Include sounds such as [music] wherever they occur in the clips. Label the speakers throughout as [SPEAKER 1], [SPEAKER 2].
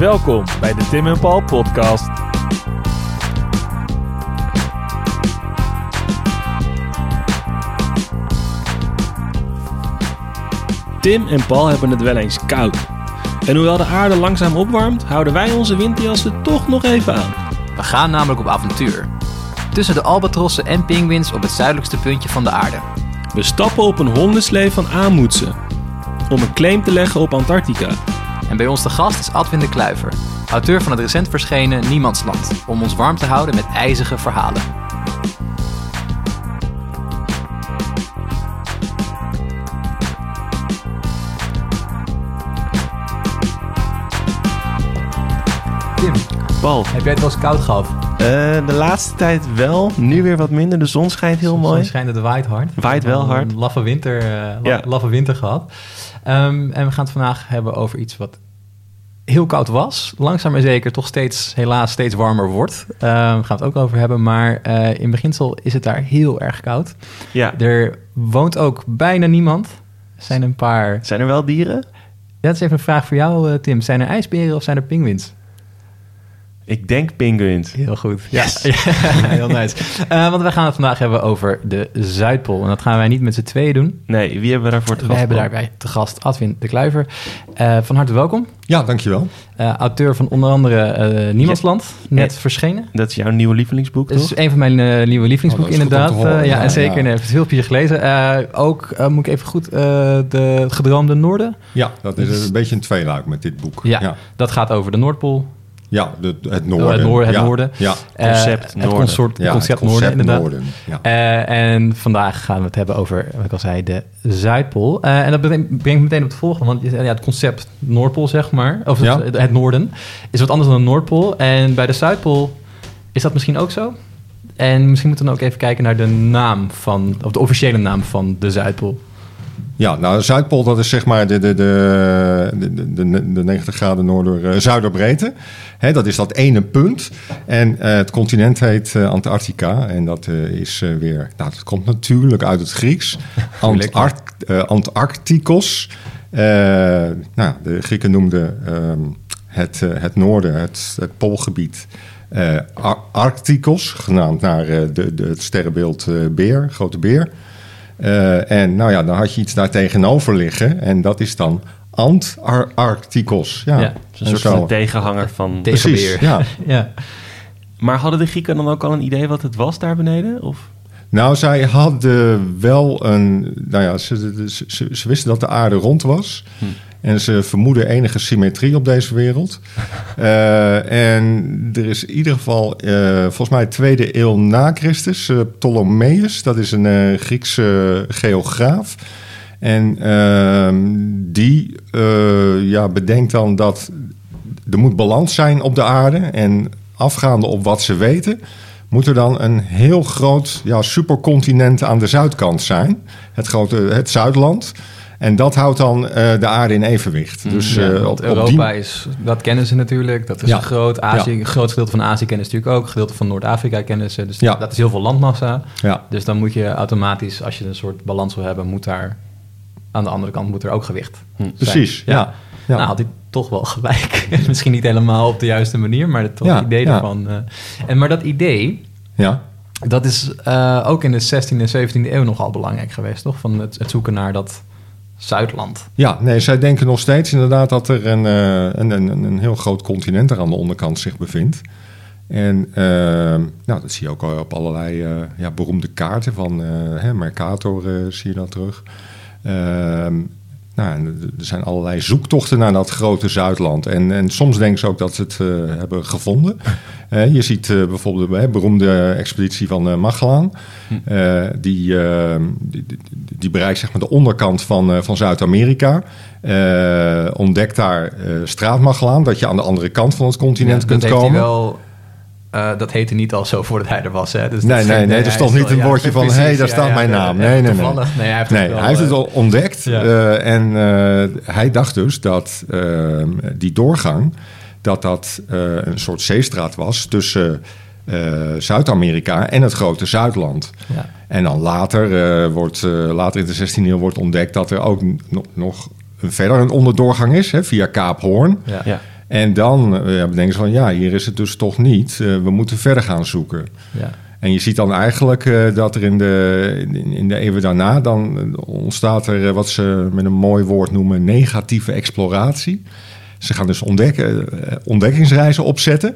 [SPEAKER 1] Welkom bij de Tim en Paul podcast. Tim en Paul hebben het wel eens koud. En hoewel de aarde langzaam opwarmt, houden wij onze winterjassen toch nog even aan.
[SPEAKER 2] We gaan namelijk op avontuur. Tussen de albatrossen en pinguïns op het zuidelijkste puntje van de aarde.
[SPEAKER 1] We stappen op een hondenslee van Amundsen om een claim te leggen op Antarctica.
[SPEAKER 2] En bij ons de gast is Adwin de Kluiver, auteur van het recent verschenen Niemandsland, om ons warm te houden met ijzige verhalen. Tim,
[SPEAKER 1] Paul,
[SPEAKER 2] heb jij het wel eens koud gehad?
[SPEAKER 1] eh, de laatste tijd wel. Nu weer wat minder. De zon schijnt heel mooi.
[SPEAKER 3] Zon schijnt het waait hard.
[SPEAKER 1] Waait wel
[SPEAKER 3] We hebben
[SPEAKER 1] hard.
[SPEAKER 3] Een laffe winter, eh, la-
[SPEAKER 1] Ja.
[SPEAKER 3] laffe winter gehad. Ehm, en we gaan het vandaag hebben over iets wat heel koud was. Langzaam maar zeker toch steeds, helaas steeds warmer wordt. Ehm, we gaan het ook over hebben. Maar eh, in beginsel is het daar heel erg koud.
[SPEAKER 1] Ja.
[SPEAKER 3] Er woont ook bijna niemand. Er zijn een paar...
[SPEAKER 1] Zijn er wel dieren?
[SPEAKER 3] Dat is even een vraag voor jou, eh, Tim. Zijn er ijsberen of zijn er pinguïns?
[SPEAKER 1] Ik denk pinguïns.
[SPEAKER 3] Heel goed.
[SPEAKER 1] Yes. [laughs]
[SPEAKER 3] Ja, heel nice. Eh, want we gaan het vandaag hebben over de Zuidpool. En dat gaan wij niet met z'n tweeën doen.
[SPEAKER 1] Nee, wie hebben we daarvoor te
[SPEAKER 3] We
[SPEAKER 1] gast?
[SPEAKER 3] hebben
[SPEAKER 1] Paul?
[SPEAKER 3] daarbij te gast Adwin de Kluiver. Eh, van harte welkom.
[SPEAKER 4] Ja, dankjewel.
[SPEAKER 3] Eh, auteur van onder andere eh, Niemandsland, net
[SPEAKER 1] Ja.
[SPEAKER 3] verschenen.
[SPEAKER 1] Dat is jouw nieuwe lievelingsboek,
[SPEAKER 3] Dat
[SPEAKER 1] toch?
[SPEAKER 3] is een van mijn eh, nieuwe lievelingsboeken,
[SPEAKER 4] Oh, dat
[SPEAKER 3] inderdaad.
[SPEAKER 4] horen,
[SPEAKER 3] Eh, ja,
[SPEAKER 4] ja,
[SPEAKER 3] en zeker.
[SPEAKER 4] ja.
[SPEAKER 3] Nee, ik heb het heel veel gelezen. Eh, ook eh, moet ik even goed eh, de het gedroomde Noorden.
[SPEAKER 4] Ja, dat is een beetje een tweeluik met dit boek.
[SPEAKER 3] Ja,
[SPEAKER 4] ja,
[SPEAKER 3] dat gaat over de Noordpool.
[SPEAKER 4] Ja, de, het noorden.
[SPEAKER 3] het noorden, het
[SPEAKER 4] ja.
[SPEAKER 3] noorden.
[SPEAKER 4] Ja,
[SPEAKER 3] Eh,
[SPEAKER 1] Concept
[SPEAKER 3] het
[SPEAKER 1] Noorden.
[SPEAKER 3] consort-
[SPEAKER 4] ja,
[SPEAKER 3] concept
[SPEAKER 4] het
[SPEAKER 3] Noorden,
[SPEAKER 4] concept
[SPEAKER 3] inderdaad.
[SPEAKER 4] noorden. Ja.
[SPEAKER 3] Eh, en vandaag gaan we het hebben over, wat ik al zei, de Zuidpool. Eh, en dat brengt me meteen op het volgende. Want ja, het concept Noordpool, zeg maar, of
[SPEAKER 4] Ja.
[SPEAKER 3] het, het noorden, is wat anders dan de Noordpool. En bij de Zuidpool is dat misschien ook zo. En misschien moeten we dan ook even kijken naar de naam van, of de officiële naam van de Zuidpool.
[SPEAKER 4] Ja, nou, de Zuidpool, dat is zeg maar de, de, de, de, de, de 90 graden noorder, eh, dat is dat ene punt. En eh, het continent heet eh, Antarctica. En dat is weer, nou, dat komt natuurlijk uit het Grieks. [laughs] Antarct, eh, Antarcticos. Nou, de Grieken noemden ehm, het, het noorden, het, het poolgebied, eh, Ar- Arcticos, genaamd naar de, de, het sterrenbeeld beer, grote beer. Eh, en nou ja, dan had je iets daar tegenover liggen. En dat is dan Antarcticos. Ja,
[SPEAKER 3] Ja,
[SPEAKER 1] Een
[SPEAKER 4] en
[SPEAKER 1] soort van tegenhanger van...
[SPEAKER 4] Precies, ja. [laughs]
[SPEAKER 3] Ja.
[SPEAKER 1] Maar hadden de Grieken dan ook al een idee wat het was daar beneden? Of?
[SPEAKER 4] Nou, zij hadden wel een... Nou ja, ze, ze, ze, ze wisten dat de aarde rond was. En ze vermoeden enige symmetrie op deze wereld. [laughs] Eh, en er is in ieder geval, eh, volgens mij tweede eeuw na Christus... eh, Ptolemeus, dat is een Griekse geograaf... En ehm, die ja, bedenkt dan dat er moet balans zijn op de aarde. En afgaande op wat ze weten, moet er dan een heel groot ja, supercontinent aan de zuidkant zijn. Het, grote, het Zuidland. En dat houdt dan eh, de aarde in evenwicht. Dus
[SPEAKER 3] Ja,
[SPEAKER 4] eh, op,
[SPEAKER 3] Europa
[SPEAKER 4] die...
[SPEAKER 3] is, dat kennen ze natuurlijk. Dat is
[SPEAKER 4] Ja.
[SPEAKER 3] een groot, Azië,
[SPEAKER 4] Ja.
[SPEAKER 3] groot gedeelte van Azië kennen ze natuurlijk ook. Gedeelte van Noord-Afrika kennen ze. Dus dat is heel veel landmassa.
[SPEAKER 4] Ja,
[SPEAKER 3] Dus dan moet je automatisch, als je een soort balans wil hebben, moet daar aan de andere kant moet er ook gewicht. zijn.
[SPEAKER 4] precies.
[SPEAKER 3] Ja. Nou had hij toch wel gelijk. [laughs] Misschien niet helemaal op de juiste manier, maar toch het idee
[SPEAKER 4] ja.
[SPEAKER 3] ervan. eh. en maar dat idee,
[SPEAKER 4] ja.
[SPEAKER 3] dat is ook in de 16e en 17e eeuw nogal belangrijk geweest, toch? Van het, het zoeken naar dat Zuidland.
[SPEAKER 4] Ja, nee, zij denken nog steeds inderdaad dat er een, eh, een, een, een heel groot continent er aan de onderkant zich bevindt. En eh, nou, dat zie je ook al op allerlei eh, ja, beroemde kaarten van Mercator zie je dat terug. Ehm, nou, er zijn allerlei zoektochten naar dat grote Zuidland. En, en soms denken ze ook dat ze het eh, hebben gevonden. [laughs] Eh, je ziet eh, bijvoorbeeld de beroemde expeditie van eh, Magellan. Eh, die, die, die, bereikt zeg maar, de onderkant van, van Zuid-Amerika. Ontdekt daar Straat Magellan, dat je aan de andere kant van het continent
[SPEAKER 3] Ja,
[SPEAKER 4] kunt komen.
[SPEAKER 3] Wel, eh, dat heette niet al zo voordat hij er was. Hè? Dus
[SPEAKER 4] Nee, nee,
[SPEAKER 3] geen-
[SPEAKER 4] nee, er stond niet
[SPEAKER 3] wel-
[SPEAKER 4] een
[SPEAKER 3] ja,
[SPEAKER 4] woordje van,
[SPEAKER 3] precies,
[SPEAKER 4] hey, daar
[SPEAKER 3] ja,
[SPEAKER 4] staat
[SPEAKER 3] ja,
[SPEAKER 4] mijn naam. Nee, nee, nee.
[SPEAKER 3] Nee, hij heeft
[SPEAKER 4] Nee,
[SPEAKER 3] het wel,
[SPEAKER 4] hij heeft het
[SPEAKER 3] eh,
[SPEAKER 4] al ontdekt. eh, en hij dacht dus dat eh, die doorgang... dat dat een soort zeestraat was tussen Zuid-Amerika en het grote Zuidland.
[SPEAKER 3] Ja.
[SPEAKER 4] En dan later, wordt, later in de 16e eeuw wordt ontdekt... dat er ook nog, nog verder een onderdoorgang is, hè, via Kaap Hoorn.
[SPEAKER 3] Ja.
[SPEAKER 4] En dan bedenken ze van ja, hier is het dus toch niet. Uh, we moeten verder gaan zoeken.
[SPEAKER 3] Ja.
[SPEAKER 4] En je ziet dan eigenlijk uh, dat er in de, in, de eeuwen daarna... dan ontstaat er wat ze met een mooi woord noemen negatieve exploratie. Ze gaan dus ontdekken, ontdekkingsreizen opzetten...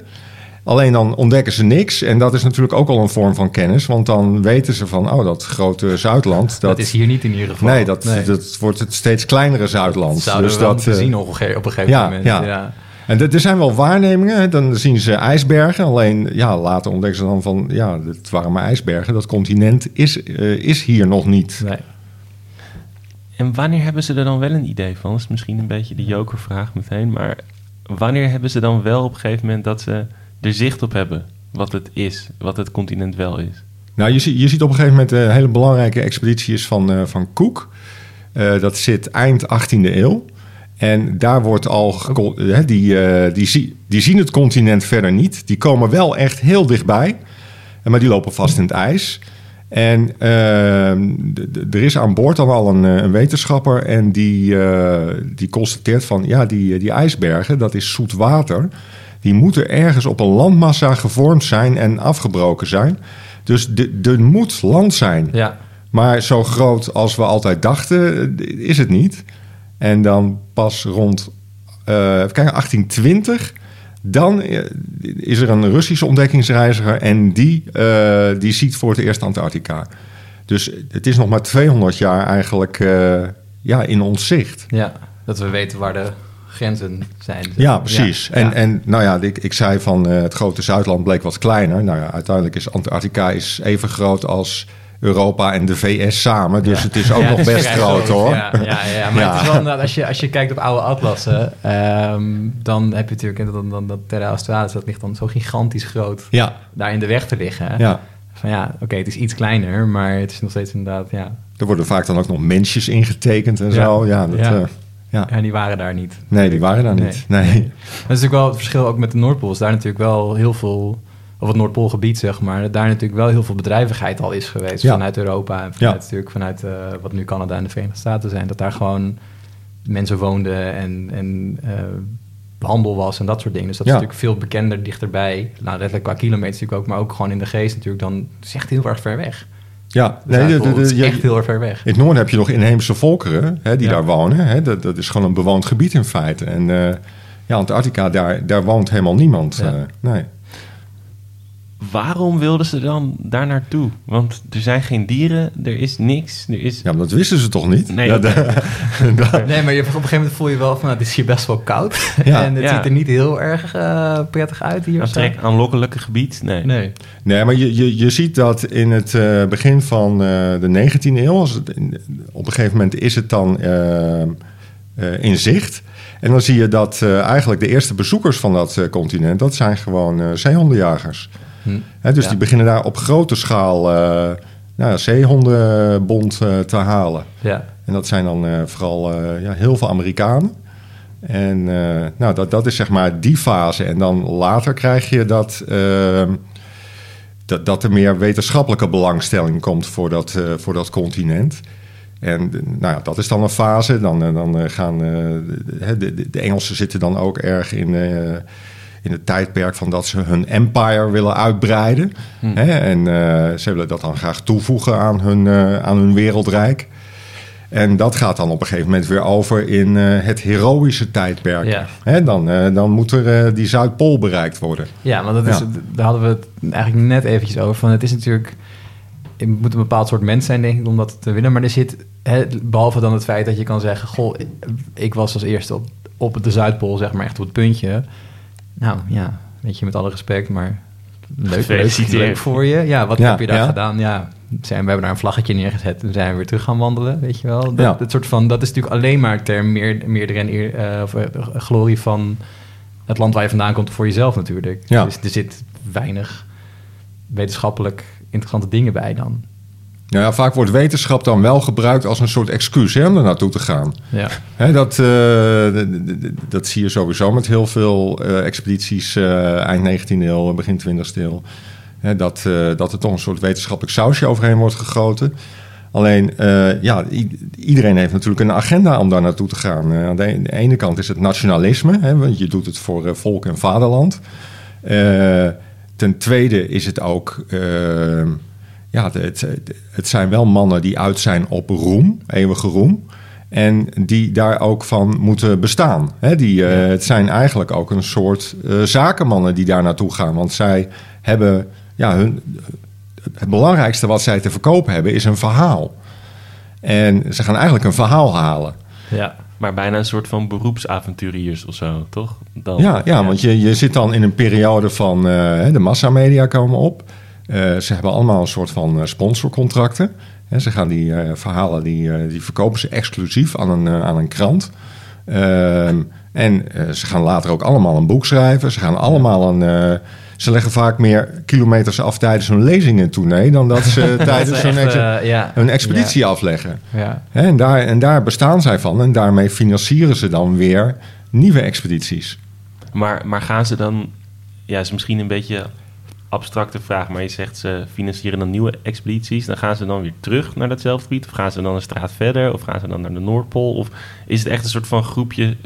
[SPEAKER 4] Alleen dan ontdekken ze niks. En dat is natuurlijk ook al een vorm van kennis. Want dan weten ze van, oh, dat grote Zuidland... Dat,
[SPEAKER 3] dat is hier niet in ieder geval.
[SPEAKER 4] Nee, dat, nee. dat wordt het steeds kleinere Zuidland.
[SPEAKER 3] Zouden
[SPEAKER 4] dus
[SPEAKER 3] we
[SPEAKER 4] dat
[SPEAKER 3] zien op een gegeven
[SPEAKER 4] ja,
[SPEAKER 3] moment.
[SPEAKER 4] Ja. ja. En er zijn wel waarnemingen. Dan zien ze ijsbergen. Alleen ja, later ontdekken ze dan van... ja, het waren maar ijsbergen. Dat continent is, uh, is hier nog niet.
[SPEAKER 3] Nee.
[SPEAKER 1] En wanneer hebben ze er dan wel een idee van? Dat is misschien een beetje de jokervraag meteen. Maar wanneer hebben ze dan wel op een gegeven moment... dat ze er zicht op hebben wat het is, wat het continent wel is?
[SPEAKER 4] Nou, je, ziet, je ziet op een gegeven moment een hele belangrijke expeditie is van, uh, van Cook. Uh, dat zit eind 18e eeuw. En daar wordt al... Die, die, die zien het continent verder niet. Die komen wel echt heel dichtbij. Maar die lopen vast in het ijs. En ehm, er is aan boord dan al een, een wetenschapper... en die, die constateert van... ja, die, die ijsbergen, dat is zoet water die moeten ergens op een landmassa gevormd zijn en afgebroken zijn. Dus er moet land zijn.
[SPEAKER 3] Ja.
[SPEAKER 4] Maar zo groot als we altijd dachten, is het niet. En dan pas rond uh, kijken, 1820. Dan is er een Russische ontdekkingsreiziger en die, uh, die ziet voor het eerst Antarctica. Dus het is nog maar 200 jaar eigenlijk uh, ja, in ons zicht.
[SPEAKER 3] Ja, dat we weten waar de grenzen zijn.
[SPEAKER 4] Ja, precies. Ja, en, en nou ja, ik, ik zei van uh, het grote Zuidland bleek wat kleiner. Nou ja, uiteindelijk is Antarctica is even groot als Europa en de VS samen. Dus ja. het is ook nog best groot hoor.
[SPEAKER 3] Ja, ja, ja. maar het is wel inderdaad, als je, als je kijkt op oude atlassen, um, dan heb je natuurlijk dan, dan, dat Terra Australis, dat ligt dan zo gigantisch groot
[SPEAKER 4] ja.
[SPEAKER 3] daar in de weg te liggen.
[SPEAKER 4] Ja.
[SPEAKER 3] Van ja, oké, okay, het is iets kleiner, maar het is nog steeds inderdaad, ja.
[SPEAKER 4] Er worden vaak dan ook nog mensjes ingetekend en zo. Ja, dat, uh,
[SPEAKER 3] ja. En die waren daar niet.
[SPEAKER 4] Nee, die waren daar niet. Nee. nee.
[SPEAKER 3] Dat is natuurlijk wel het verschil ook met de Noordpool. Is daar natuurlijk wel heel veel, of het Noordpoolgebied zeg maar, daar natuurlijk wel heel veel bedrijvigheid al is geweest
[SPEAKER 4] ja.
[SPEAKER 3] vanuit Europa en vanuit
[SPEAKER 4] ja.
[SPEAKER 3] natuurlijk vanuit uh, wat nu Canada en de Verenigde Staten zijn. Dat daar gewoon mensen woonden en, en uh, handel was en dat soort dingen. Dus dat is
[SPEAKER 4] Ja.
[SPEAKER 3] natuurlijk veel bekender dichterbij. Nou, letterlijk qua kilometers natuurlijk ook, maar ook gewoon in de geest natuurlijk. Dan is echt heel erg ver weg.
[SPEAKER 4] Ja,
[SPEAKER 3] De
[SPEAKER 4] nee, de, de,
[SPEAKER 3] is echt heel erg ver weg.
[SPEAKER 4] in het noorden heb je nog inheemse volkeren hè, die
[SPEAKER 3] Ja.
[SPEAKER 4] daar wonen. Hè. Dat, dat is gewoon een bewoond gebied in feite. En eh, ja, Antarctica, daar, daar woont helemaal niemand.
[SPEAKER 3] Ja.
[SPEAKER 4] eh, nee.
[SPEAKER 1] Waarom wilden ze dan daar naartoe? Want er zijn geen dieren, er is niks, er is...
[SPEAKER 4] Ja, maar dat wisten ze toch niet?
[SPEAKER 1] Nee,
[SPEAKER 4] Ja,
[SPEAKER 1] oké.
[SPEAKER 4] de- [laughs] de-
[SPEAKER 3] Nee, maar je, op een gegeven moment voel je wel van, nou, het is hier best wel koud. [laughs]
[SPEAKER 4] Ja.
[SPEAKER 3] en het
[SPEAKER 1] Ja.
[SPEAKER 3] ziet er niet heel erg eh, prettig uit hier.
[SPEAKER 1] Aantrek, aanlokkelijke gebied? Nee.
[SPEAKER 3] Nee.
[SPEAKER 4] Nee, maar je, je, je ziet dat in het eh, begin van eh, de 19e eeuw, als het, in- op een gegeven moment is het dan in zicht. En dan zie je dat eh, eigenlijk de eerste bezoekers van dat eh, continent, dat zijn gewoon eh, zeehondenjagers.
[SPEAKER 3] Hm.
[SPEAKER 4] Dus
[SPEAKER 3] Ja.
[SPEAKER 4] die beginnen daar op grote schaal eh nou, ja, zeehondenbond eh, te halen.
[SPEAKER 3] Ja.
[SPEAKER 4] En dat zijn dan eh, vooral ja, heel veel Amerikanen. En nou, dat, dat is zeg maar die fase. En dan later krijg je dat, ehm, dat, dat er meer wetenschappelijke belangstelling komt voor dat, voor dat continent. En nou ja, dat is dan een fase. Dan, dan gaan de, de, de Engelsen zitten dan ook erg in, in het tijdperk van dat ze hun empire willen uitbreiden. Hè? En eh, ze willen dat dan graag toevoegen aan hun, eh, aan hun wereldrijk. En dat gaat dan op een gegeven moment weer over in eh, het heroïsche tijdperk.
[SPEAKER 3] Ja.
[SPEAKER 4] Hè, dan, dan moet er die Zuidpool bereikt worden.
[SPEAKER 3] Ja, want dat is,
[SPEAKER 4] Ja.
[SPEAKER 3] daar hadden we het eigenlijk net eventjes over. Van het is natuurlijk... Je moet een bepaald soort mens zijn, denk ik, om dat te winnen. Maar er zit, hè, behalve dan het feit dat je kan zeggen... Goh, ik was als eerste op, op de Zuidpool, zeg maar, echt op het puntje. Nou, ja, weet je, met alle respect, maar... Leuk, leuk, voor je. Ja, wat
[SPEAKER 4] Ja,
[SPEAKER 3] heb je daar
[SPEAKER 4] ja.
[SPEAKER 3] gedaan? Ja, zijn, we hebben daar een vlaggetje neergezet en zijn we weer terug gaan wandelen, weet je wel. Dat,
[SPEAKER 4] Ja.
[SPEAKER 3] dat soort van, dat is natuurlijk alleen maar ter meer, meerdere en eer, eh, of, eh, glorie van het land waar je vandaan komt voor jezelf natuurlijk.
[SPEAKER 4] Ja.
[SPEAKER 3] Dus er zit weinig wetenschappelijk interessante dingen bij dan.
[SPEAKER 4] Nou ja, vaak wordt wetenschap dan wel gebruikt als een soort excuus hè, om er naartoe te gaan.
[SPEAKER 3] Ja,
[SPEAKER 4] Hè, dat, eh, dat zie je sowieso met heel veel eh, expedities eh, eind 19e eeuw, begin 20e eeuw. Hè, dat, dat er toch een soort wetenschappelijk sausje overheen wordt gegoten. Alleen, ja, iedereen heeft natuurlijk een agenda om daar naartoe te gaan. Aan de, ene kant is het nationalisme, hè, want je doet het voor volk en vaderland. ten tweede is het ook, ja, het, het zijn wel mannen die uit zijn op roem, eeuwige roem. En die daar ook van moeten bestaan. Die, Het zijn eigenlijk ook een soort zakenmannen die daar naartoe gaan. Want zij hebben ja, hun, het belangrijkste wat zij te verkopen hebben is een verhaal. En ze gaan eigenlijk een verhaal halen.
[SPEAKER 1] Ja, maar bijna een soort van beroepsavonturiers of zo, toch?
[SPEAKER 4] Dan, ja, ja, want je, je zit dan in een periode van uh, de massamedia komen op. Uh, ze hebben allemaal een soort van uh, sponsorcontracten. En ze gaan die verhalen, die, die verkopen ze exclusief aan een, aan een krant. Ehm, en ze gaan later ook allemaal een boek schrijven. Ze gaan allemaal een ze leggen vaak meer kilometers af tijdens hun lezingen tournee dan dat ze [laughs] tijdens hun, uh, expeditie afleggen. Ja. En, daar, en daar bestaan zij van en daarmee financieren ze dan weer nieuwe expedities.
[SPEAKER 1] Maar, maar gaan ze dan, ja, is misschien een beetje abstracte vraag, maar je zegt ze financieren dan nieuwe expedities. Dan gaan ze dan weer terug naar datzelfde gebied? Of gaan ze dan een straat verder? Of gaan ze dan naar de Noordpool? Of is het echt een soort van groepje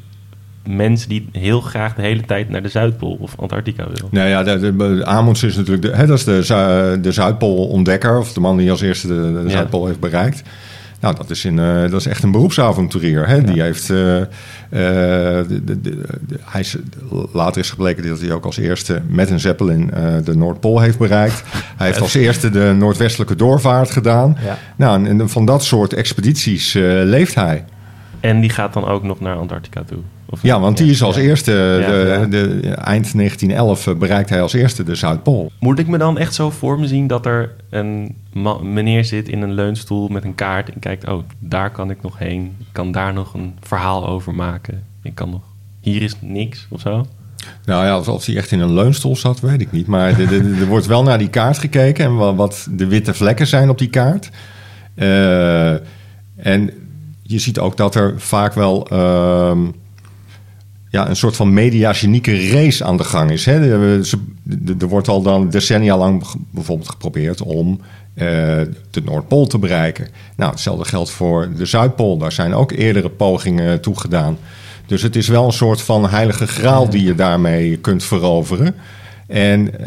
[SPEAKER 1] mensen die heel graag de hele tijd naar de Zuidpool of Antarctica willen.
[SPEAKER 4] Nou ja, de, de, Amundsen is natuurlijk de, hè, dat is de, de Zuidpoolontdekker, of de man die als eerste de, de Zuidpool heeft bereikt. Nou, dat is, in, uh, dat is echt een beroepsavonturier. Hè? Die heeft, uh, uh, de, de, de, hij is, later is gebleken dat hij ook als eerste met een Zeppelin de Noordpool heeft bereikt. Hij heeft als [laughs] eerste de Noordwestelijke doorvaart gedaan. Ja. Nou, en van dat soort expedities leeft hij.
[SPEAKER 1] En die gaat dan ook nog naar Antarctica toe?
[SPEAKER 4] Ja, want die is als eerste, de, de, eind 1911 bereikt hij als eerste de Zuidpool.
[SPEAKER 1] Moet ik me dan echt zo voor me zien dat er een meneer zit in een leunstoel met een kaart en kijkt, oh, daar kan ik nog heen. Ik kan daar nog een verhaal over maken. Ik kan nog, hier is niks of zo.
[SPEAKER 4] Nou ja, of hij echt in een leunstoel zat, weet ik niet. Maar er wordt wel naar die kaart gekeken en wat de witte vlekken zijn op die kaart. Uh, en je ziet ook dat er vaak wel uh, ja, een soort van mediagenieke race aan de gang is. Hè. Er wordt al dan decennia lang bijvoorbeeld geprobeerd om uh, de Noordpool te bereiken. Nou, hetzelfde geldt voor de Zuidpool. Daar zijn ook eerdere pogingen toe gedaan. Dus het is wel een soort van heilige graal die je daarmee kunt veroveren. En uh,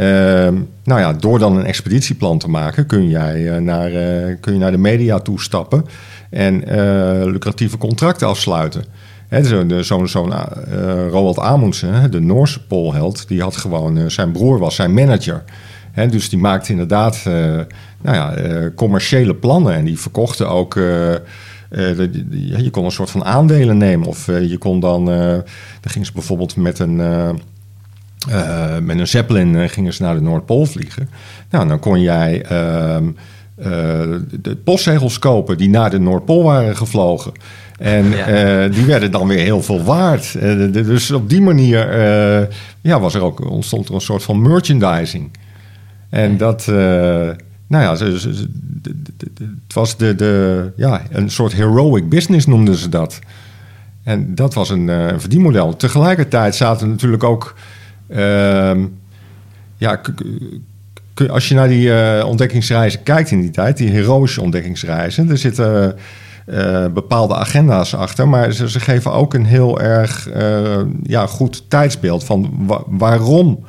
[SPEAKER 4] nou ja, door dan een expeditieplan te maken, kun, jij, uh, naar, uh, kun je naar de media toestappen en lucratieve contracten afsluiten. Zo'n zo, zo uh, Roald Amundsen, de Noorse poolheld, die had gewoon, uh, zijn broer was zijn manager. He, dus die maakte inderdaad uh, nou ja, commerciële plannen en die verkochten ook. Je kon een soort van aandelen nemen. Of je kon dan. dan gingen ze bijvoorbeeld met een. met een Zeppelin gingen ze naar de Noordpool vliegen. Nou, dan kon jij ehm, de postzegels kopen die naar de Noordpool waren gevlogen. En eh, die werden dan weer heel veel waard. Uh, dus op die manier uh, ja, was er ook, ontstond er een soort van merchandising. En dat, nou ja, het was de, de, ja, een soort heroic business noemden ze dat. En dat was een verdienmodel. Tegelijkertijd zaten natuurlijk ook, ehm, ja, als je naar die ontdekkingsreizen kijkt in die tijd, die heroïsche ontdekkingsreizen, er zitten uh, bepaalde agenda's achter. Maar ze, geven ook een heel erg uh, ja, goed tijdsbeeld van waarom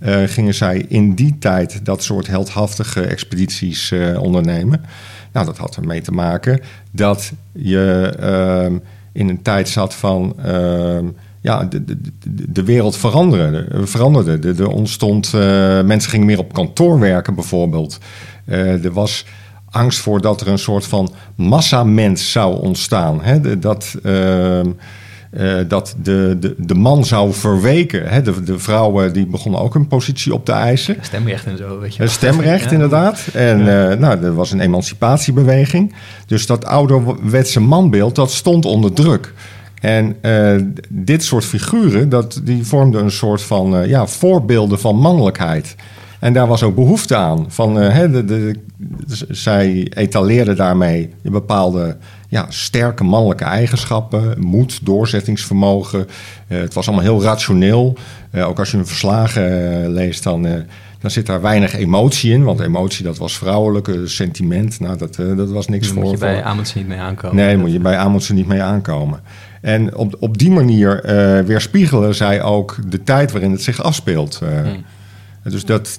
[SPEAKER 4] uh, gingen zij in die tijd dat soort heldhaftige expedities ondernemen. Nou, dat had ermee te maken dat je ehm, in een tijd zat van ehm, ja, de, de, de wereld veranderde. veranderde. Er ontstond, mensen gingen meer op kantoor werken bijvoorbeeld. er was angst voor dat er een soort van massamens zou ontstaan. Hè? Dat, uh, uh, dat de, de, de man zou verweken. Hè? De, de vrouwen die begonnen ook een positie op te eisen.
[SPEAKER 3] Stemrecht en zo, weet je.
[SPEAKER 4] Wel. Stemrecht, inderdaad. En ja. uh, nou, er was een emancipatiebeweging. Dus dat ouderwetse manbeeld, dat stond onder druk. En uh, dit soort figuren, dat, die vormden een soort van ja, voorbeelden van mannelijkheid. En daar was ook behoefte aan. Van, uh, de, de, zij etaleerden daarmee bepaalde ja, sterke mannelijke eigenschappen, moed, doorzettingsvermogen. Uh, het was allemaal heel rationeel. Uh, ook als je een verslagen leest, dan, dan zit daar weinig emotie in. Want emotie, dat was vrouwelijke sentiment. Nou, dat, eh, dat was niks voor.
[SPEAKER 3] moet je bij Amundsen niet mee aankomen.
[SPEAKER 4] Nee, moet je bij Amundsen niet mee aankomen. En op, op die manier eh, weerspiegelen zij ook de tijd waarin het zich afspeelt. eh.
[SPEAKER 3] Hmm.
[SPEAKER 4] Dus dat,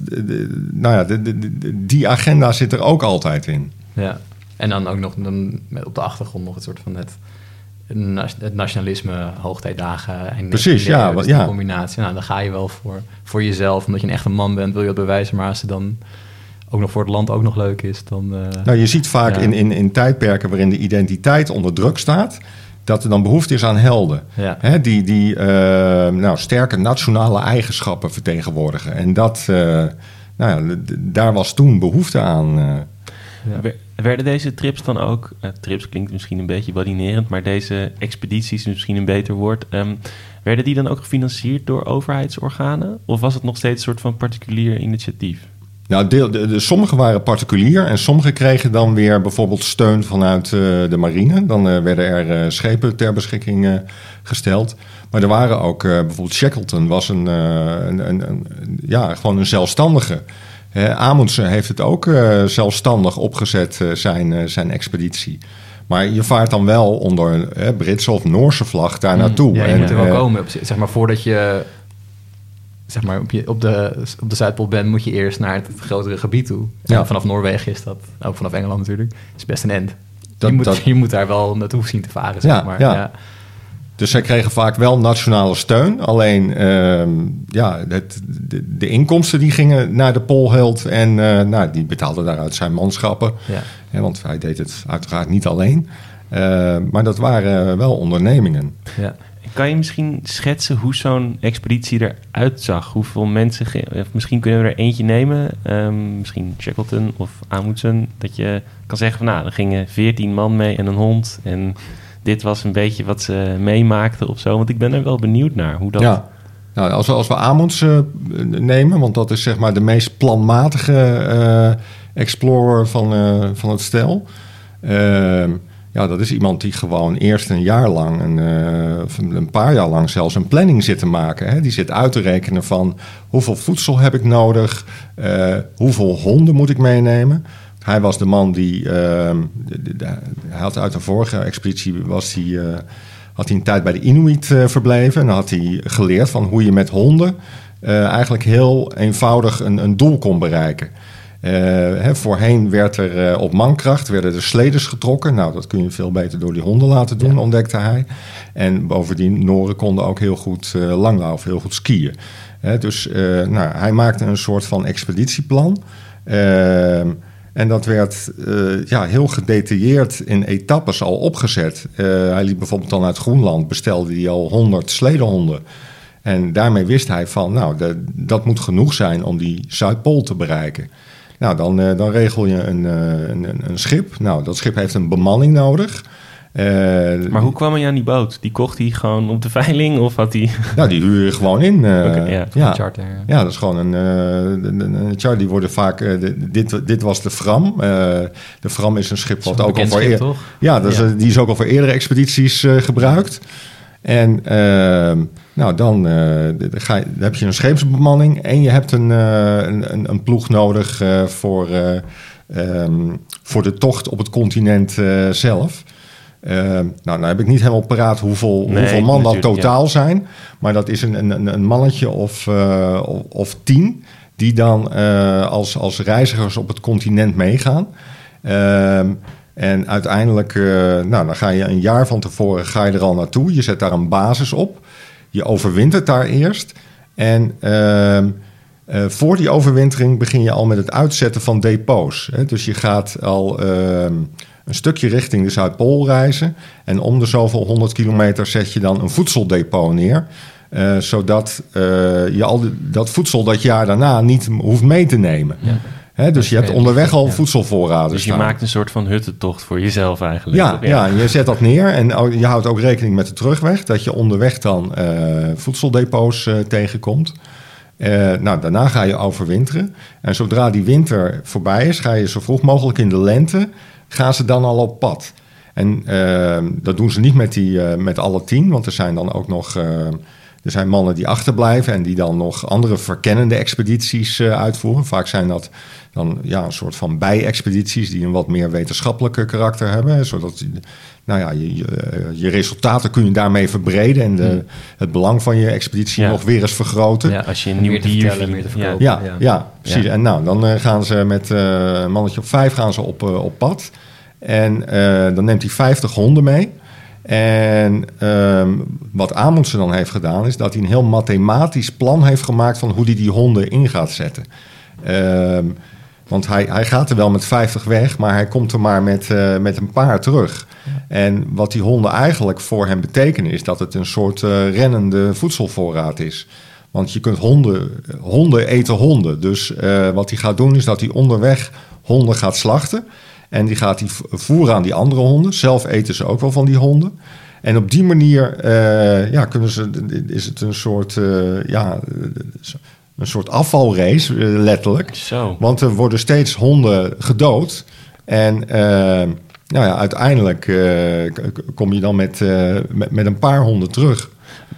[SPEAKER 4] nou ja, de, de- de- die agenda zit er ook altijd in.
[SPEAKER 3] Ja. En dan ook nog dan met op de achtergrond nog het soort van het, het nationalisme, hoogtijdagen. En
[SPEAKER 4] Precies, ja,
[SPEAKER 3] dus
[SPEAKER 4] ja.
[SPEAKER 3] combinatie. Nou, dan ga je wel voor, voor jezelf. Omdat je een echte man bent, wil je dat bewijzen. Maar als het dan ook nog voor het land ook nog leuk is, dan... eh,
[SPEAKER 4] Nou, je ziet vaak
[SPEAKER 3] Ja.
[SPEAKER 4] in, in, in tijdperken waarin de identiteit onder druk staat, dat er dan behoefte is aan helden.
[SPEAKER 3] Ja.
[SPEAKER 4] Hè, die die eh, nou, sterke nationale eigenschappen vertegenwoordigen. En dat, eh, nou daar was toen behoefte aan. eh.
[SPEAKER 3] ja.
[SPEAKER 1] Werden deze trips dan ook, trips klinkt misschien een beetje badinerend, maar deze expedities is misschien een beter woord, ehm, werden die dan ook gefinancierd door overheidsorganen? Of was het nog steeds een soort van particulier initiatief?
[SPEAKER 4] Nou, deel, de, de, sommige waren particulier en sommige kregen dan weer bijvoorbeeld steun vanuit eh, de marine. Dan eh, werden er eh, schepen ter beschikking gesteld. Maar er waren ook, eh, bijvoorbeeld Shackleton was een, eh, een, een, een- ja, gewoon een zelfstandige. Hè, Amundsen heeft het ook eh, zelfstandig opgezet, zijn, zijn expeditie. Maar je vaart dan wel onder eh, Britse of Noorse vlag daar naartoe.
[SPEAKER 3] Ja, je
[SPEAKER 4] En,
[SPEAKER 3] moet er wel komen. Zeg maar, voordat je zeg maar, op, je, op, de, op de Zuidpool bent, moet je eerst naar het, grotere gebied toe.
[SPEAKER 4] Ja.
[SPEAKER 3] En vanaf Noorwegen is dat, ook vanaf Engeland natuurlijk, is best een end.
[SPEAKER 4] Dat-
[SPEAKER 3] je, moet,
[SPEAKER 4] dat-
[SPEAKER 3] je moet daar wel naartoe zien te varen, zeg
[SPEAKER 4] Ja,
[SPEAKER 3] maar.
[SPEAKER 4] ja. Dus zij kregen vaak wel nationale steun. Alleen ehm, ja, het, de, de inkomsten die gingen naar de Poolheld. En eh, nou, die betaalde daaruit zijn manschappen.
[SPEAKER 3] Ja.
[SPEAKER 4] Want hij deed het uiteraard niet alleen. Eh, maar dat waren wel ondernemingen.
[SPEAKER 3] Ja.
[SPEAKER 1] Kan je misschien schetsen hoe zo'n expeditie eruit zag? Hoeveel mensen, misschien kunnen we er eentje nemen, ehm, misschien Shackleton of Amundsen, dat je kan zeggen van nou, er gingen veertien man mee en een hond en dit was een beetje wat ze meemaakten of zo. Want ik ben er wel benieuwd naar hoe dat...
[SPEAKER 4] Ja. Nou, als, we, als we Amundsen eh, nemen, want dat is zeg maar de meest planmatige eh, explorer van, eh, van het stel. Ehm, ja, dat is iemand die gewoon eerst een jaar lang, een, eh, een paar jaar lang zelfs een planning zit te maken. Hè. Die zit uit te rekenen van hoeveel voedsel heb ik nodig, eh, hoeveel honden moet ik meenemen. Hij was de man die, had uit een vorige expeditie was hij, eh, had hij een tijd bij de Inuit verbleven. En had hij geleerd van hoe je met honden eigenlijk heel eenvoudig een, een doel kon bereiken. Eh, hè, voorheen werd er eh, op mankracht werden er sledes getrokken. Nou, dat kun je veel beter door die honden laten doen, ontdekte hij. En bovendien, Noren konden ook heel goed eh langlaufen, heel goed skiën. Hè, dus nou, hij maakte een soort van expeditieplan. Ehm, en dat werd ja, heel gedetailleerd in etappes al opgezet. Hij liep bijvoorbeeld dan uit Groenland, bestelde hij al 100 sledehonden. En daarmee wist hij van, nou, de- dat moet genoeg zijn om die Zuidpool te bereiken. Nou, dan, eh, dan regel je een, eh, een, een- een schip. Nou, dat schip heeft een bemanning nodig. Eh,
[SPEAKER 1] Maar hoe kwam hij aan die boot? Die kocht hij gewoon op de veiling of had hij...
[SPEAKER 4] Nou, die huur je gewoon in.
[SPEAKER 1] ja.
[SPEAKER 4] ja.
[SPEAKER 3] Charter.
[SPEAKER 4] Ja, dat is gewoon een, een, een, een char. Die worden vaak. dit, dit was de Fram. De Fram is een schip wat ook al voor
[SPEAKER 3] schip,
[SPEAKER 4] eer-
[SPEAKER 3] toch?
[SPEAKER 4] Ja, dat is,
[SPEAKER 3] Ja.
[SPEAKER 4] die is ook al voor eerdere expedities gebruikt. En ehm, nou, dan, eh, ga je, dan heb je een scheepsbemanning en je hebt een, eh, een, een, ploeg nodig eh, voor, eh, ehm, voor de tocht op het continent zelf. Ehm, nou, nou heb ik niet helemaal paraat hoeveel,
[SPEAKER 1] Nee,
[SPEAKER 4] hoeveel man dat totaal zijn. Maar dat is een, een, een mannetje of, of, tien die dan als, als reizigers op het continent meegaan. En uiteindelijk, eh, nou, dan ga je een jaar van tevoren ga je er al naartoe. Je zet daar een basis op. Je overwintert daar eerst. En ehm, eh, voor die overwintering begin je al met het uitzetten van depots. Hè? Dus je gaat al ehm, een stukje richting de Zuidpool reizen. En om de zoveel 100 kilometer zet je dan een voedseldepot neer. eh, zodat je al dat voedsel dat jaar daarna niet hoeft mee te nemen. Dus je hebt onderweg al voedselvoorraden
[SPEAKER 1] Dus je
[SPEAKER 4] staan.
[SPEAKER 1] maakt een soort van huttentocht voor jezelf eigenlijk.
[SPEAKER 4] Ja, ja. je zet dat neer en je houdt ook rekening met de terugweg. Dat je onderweg dan eh, voedseldepots eh, tegenkomt. Eh, nou, daarna ga je overwinteren. En zodra die winter voorbij is, ga je zo vroeg mogelijk in de lente... gaan ze dan al op pad. En dat doen ze niet met, die, met alle tien, want er zijn dan ook nog... er zijn mannen die achterblijven en die dan nog andere verkennende expedities eh, uitvoeren. Vaak zijn dat dan ja, een soort van bij-expedities die een wat meer wetenschappelijke karakter hebben. Zodat nou ja, je, je, eh, je resultaten kun je daarmee verbreden en de, het belang van je expeditie
[SPEAKER 1] Ja.
[SPEAKER 4] nog weer eens vergroten.
[SPEAKER 3] Ja,
[SPEAKER 1] Als je een nieuw
[SPEAKER 3] te
[SPEAKER 1] dier
[SPEAKER 3] meer te verkopen.
[SPEAKER 4] Ja,
[SPEAKER 3] Ja.
[SPEAKER 4] ja. precies.
[SPEAKER 1] Ja.
[SPEAKER 4] En nou, dan eh, gaan ze met eh, een mannetje op vijf gaan ze op, eh, op pad. En eh, dan neemt hij 50 honden mee. En ehm, wat Amundsen dan heeft gedaan, is dat hij een heel mathematisch plan heeft gemaakt van hoe hij die honden in gaat zetten. Ehm, want hij, hij gaat er wel met 50 weg, maar hij komt er maar met, eh, met een paar terug. En wat die honden eigenlijk voor hem betekenen, is dat het een soort eh, rennende voedselvoorraad is. Want je kunt honden, honden eten honden. Dus eh, wat hij gaat doen, is dat hij onderweg honden gaat slachten. En die gaat v- voeren aan die andere honden. Zelf eten ze ook wel van die honden. En op die manier eh, ja, kunnen ze, is het een soort, eh, ja, een soort afvalrace, eh, letterlijk.
[SPEAKER 1] Zo.
[SPEAKER 4] Want er worden steeds honden gedood. En nou ja, uiteindelijk kom je dan met, met, met een paar honden terug.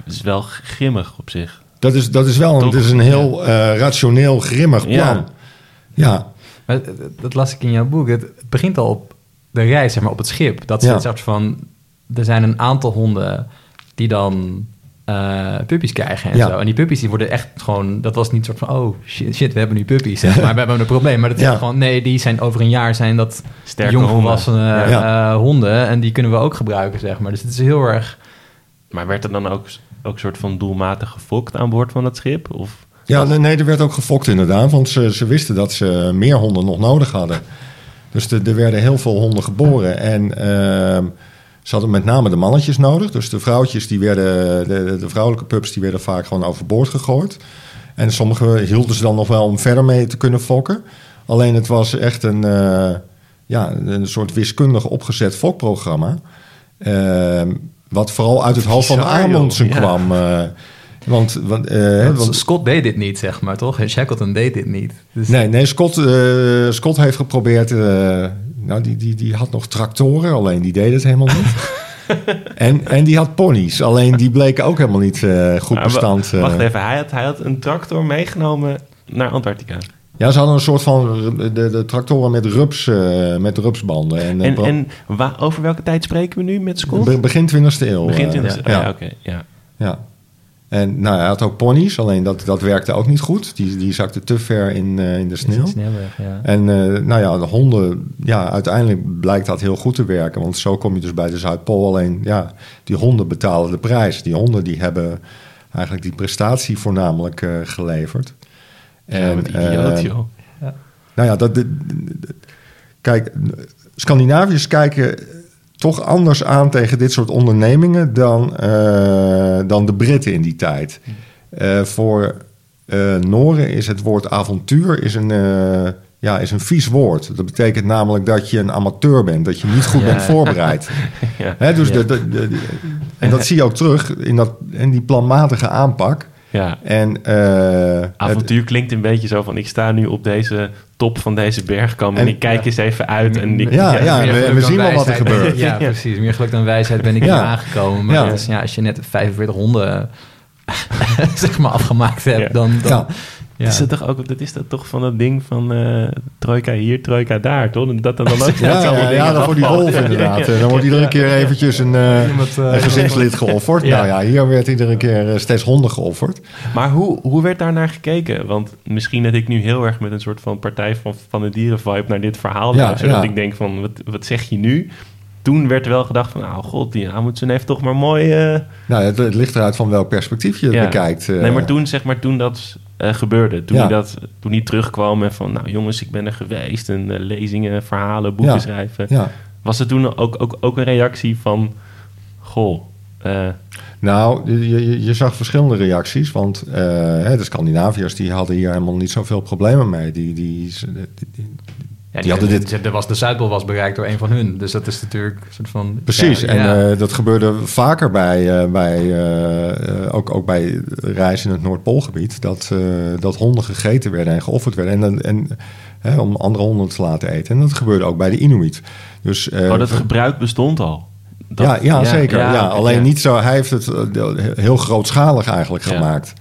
[SPEAKER 1] Het is wel grimmig op zich.
[SPEAKER 4] Dat is, dat is wel een,
[SPEAKER 1] Toch?
[SPEAKER 4] dat is een heel rationeel, grimmig plan.
[SPEAKER 1] Ja.
[SPEAKER 4] Ja,
[SPEAKER 3] Maar dat- dat las ik in jouw boek. Het begint al op de reis, zeg maar, op het schip. Dat ze
[SPEAKER 4] Ja.
[SPEAKER 3] een soort van... Er zijn een aantal honden die dan eh puppies krijgen en
[SPEAKER 4] Ja.
[SPEAKER 3] zo. En die puppies die worden echt gewoon... Dat was niet soort van... Oh, shit, shit we hebben nu puppies, zeg maar. We hebben een probleem. Maar dat is
[SPEAKER 4] Ja.
[SPEAKER 3] gewoon... Nee, die zijn over een jaar zijn dat
[SPEAKER 1] Sterke
[SPEAKER 3] jongvolwassen
[SPEAKER 1] honden.
[SPEAKER 4] Ja.
[SPEAKER 3] eh, honden. En die kunnen we ook gebruiken, zeg maar. Dus het is heel erg...
[SPEAKER 1] Maar werd er dan ook, ook soort van doelmatig gefokt aan boord van het schip? Of
[SPEAKER 4] ja nee, er werd ook gefokt inderdaad. Want ze, ze wisten dat ze meer honden nog nodig hadden. Dus de- er werden heel veel honden geboren. En ehm, ze hadden met name de mannetjes nodig. Dus de vrouwtjes, die werden, de, de vrouwelijke pups, die werden vaak gewoon overboord gegooid. En sommige hielden ze dan nog wel om verder mee te kunnen fokken. Alleen het was echt een, eh, ja, een soort wiskundig opgezet fokprogramma. Ehm, wat vooral uit het hoofd van. Amundsen
[SPEAKER 1] Ja.
[SPEAKER 4] kwam. eh, want, want, eh,
[SPEAKER 3] Want
[SPEAKER 4] want
[SPEAKER 3] Scott deed dit niet, zeg maar, toch? En Shackleton deed dit niet. Dus
[SPEAKER 4] Nee, nee Scott, eh, Scott heeft geprobeerd. eh, nou, die, die, die had nog tractoren, alleen die deed het helemaal niet. [laughs] en, en die had ponies, alleen die bleken ook helemaal niet eh, goed
[SPEAKER 1] Maar
[SPEAKER 4] bestand. eh.
[SPEAKER 1] Wacht even, hij had, hij had een tractor meegenomen naar Antarctica.
[SPEAKER 4] Ja, ze hadden een soort van de, de tractoren met, rups, eh, met rupsbanden. En,
[SPEAKER 1] En, en wa- over welke tijd spreken we nu met Scott?
[SPEAKER 4] be- begin 20e eeuw.
[SPEAKER 1] Begin
[SPEAKER 4] eh,
[SPEAKER 1] 20
[SPEAKER 4] ja.
[SPEAKER 1] ja, oké. ja.
[SPEAKER 4] Ja. En nou, hij had ook ponies, alleen dat, dat werkte ook niet goed. Die, die zakte te ver in, eh, in de sneeuw.
[SPEAKER 3] ja.
[SPEAKER 4] En eh, nou ja, de honden, ja, uiteindelijk blijkt dat heel goed te werken. Want zo kom je dus bij de Zuidpool. Alleen, ja, die honden betalen de prijs. Die honden die hebben eigenlijk die prestatie voornamelijk eh, geleverd.
[SPEAKER 1] En, wat idioot,
[SPEAKER 4] eh,
[SPEAKER 1] joh.
[SPEAKER 4] nou ja, dat, de- de- de- kijk, Scandinaviërs kijken toch anders aan tegen dit soort ondernemingen dan, eh, dan de Britten in die tijd. Eh, voor eh Noren is het woord avontuur is een, ja, is een vies woord. Dat betekent namelijk dat je een amateur bent, dat je niet goed
[SPEAKER 3] Ja.
[SPEAKER 4] bent voorbereid. [laughs]
[SPEAKER 1] Ja.
[SPEAKER 4] Hè, dus
[SPEAKER 3] Ja.
[SPEAKER 4] de, de, de- en dat zie je ook terug in, dat, in die planmatige aanpak.
[SPEAKER 1] Ja.
[SPEAKER 4] En, eh, het-
[SPEAKER 1] Avontuur klinkt een beetje zo van... ik sta nu op deze top van deze bergkam... en,
[SPEAKER 4] En-
[SPEAKER 1] ik kijk eens even uit en ik...
[SPEAKER 4] Ja, ja. We- zien wel wat er gebeurt.
[SPEAKER 3] Ja, [laughs] precies. Meer geluk dan wijsheid ben ik
[SPEAKER 4] Ja.
[SPEAKER 3] hier aangekomen. Maar
[SPEAKER 4] Ja.
[SPEAKER 3] dat is, ja, als je net 45 honden [laughs] zeg maar afgemaakt hebt,
[SPEAKER 1] Ja.
[SPEAKER 3] dan... dan
[SPEAKER 4] Ja.
[SPEAKER 1] Is dat toch ook, dat is dat toch van dat ding van eh trojka hier, trojka daar, toch? Dat dan ook
[SPEAKER 4] Ja, ja, ja, dan voor die wolf inderdaad. Eh, Dan wordt iedere keer eventjes een, eh,
[SPEAKER 3] Iemand,
[SPEAKER 4] een gezinslid geofferd.
[SPEAKER 1] Ja.
[SPEAKER 4] Nou ja, hier werd iedere keer steeds honden geofferd.
[SPEAKER 1] Maar hoe, hoe werd daar naar gekeken? Want misschien dat ik nu heel erg met een soort van partij van, van de dieren vibe naar dit verhaal
[SPEAKER 4] Ja,
[SPEAKER 1] luister. Dat
[SPEAKER 4] ja.
[SPEAKER 1] ik denk van, wat, wat zeg je nu? Toen werd er wel gedacht van, nou god, die Amundsen heeft toch maar mooi... eh,
[SPEAKER 4] Nou, het, het ligt eruit van welk perspectief je het
[SPEAKER 1] Ja.
[SPEAKER 4] bekijkt. eh.
[SPEAKER 1] Nee, maar toen, zeg maar, toen dat eh, gebeurde, toen,
[SPEAKER 4] Ja.
[SPEAKER 1] hij dat, toen hij terugkwam en van, nou jongens, ik ben er geweest en lezingen, verhalen, boeken
[SPEAKER 4] Ja.
[SPEAKER 1] schrijven.
[SPEAKER 4] Ja.
[SPEAKER 1] Was er toen ook, ook, ook een reactie van, goh,
[SPEAKER 4] Nou, je, je, je zag verschillende reacties. Want de Scandinaviërs die hadden hier helemaal niet zoveel problemen mee. Die, die, die-
[SPEAKER 3] Ja,
[SPEAKER 4] die hadden dit-
[SPEAKER 3] Er was, de Zuidpool was bereikt door een van hun. Dus dat is natuurlijk een soort van...
[SPEAKER 4] Precies,
[SPEAKER 3] Ja,
[SPEAKER 4] en
[SPEAKER 3] ja.
[SPEAKER 4] eh, dat gebeurde vaker bij, eh, bij eh, ook, ook bij reizen in het Noordpoolgebied, dat, eh, dat honden gegeten werden en geofferd werden en, en, hè, om andere honden te laten eten. En dat gebeurde ook bij de Inuit. Dus, eh,
[SPEAKER 1] oh, dat gebruik bestond al. Dat-
[SPEAKER 4] ja, ja,
[SPEAKER 1] ja,
[SPEAKER 4] zeker.
[SPEAKER 1] ja,
[SPEAKER 4] alleen
[SPEAKER 1] ja.
[SPEAKER 4] niet zo. Hij heeft het heel grootschalig eigenlijk
[SPEAKER 1] Ja.
[SPEAKER 4] gemaakt.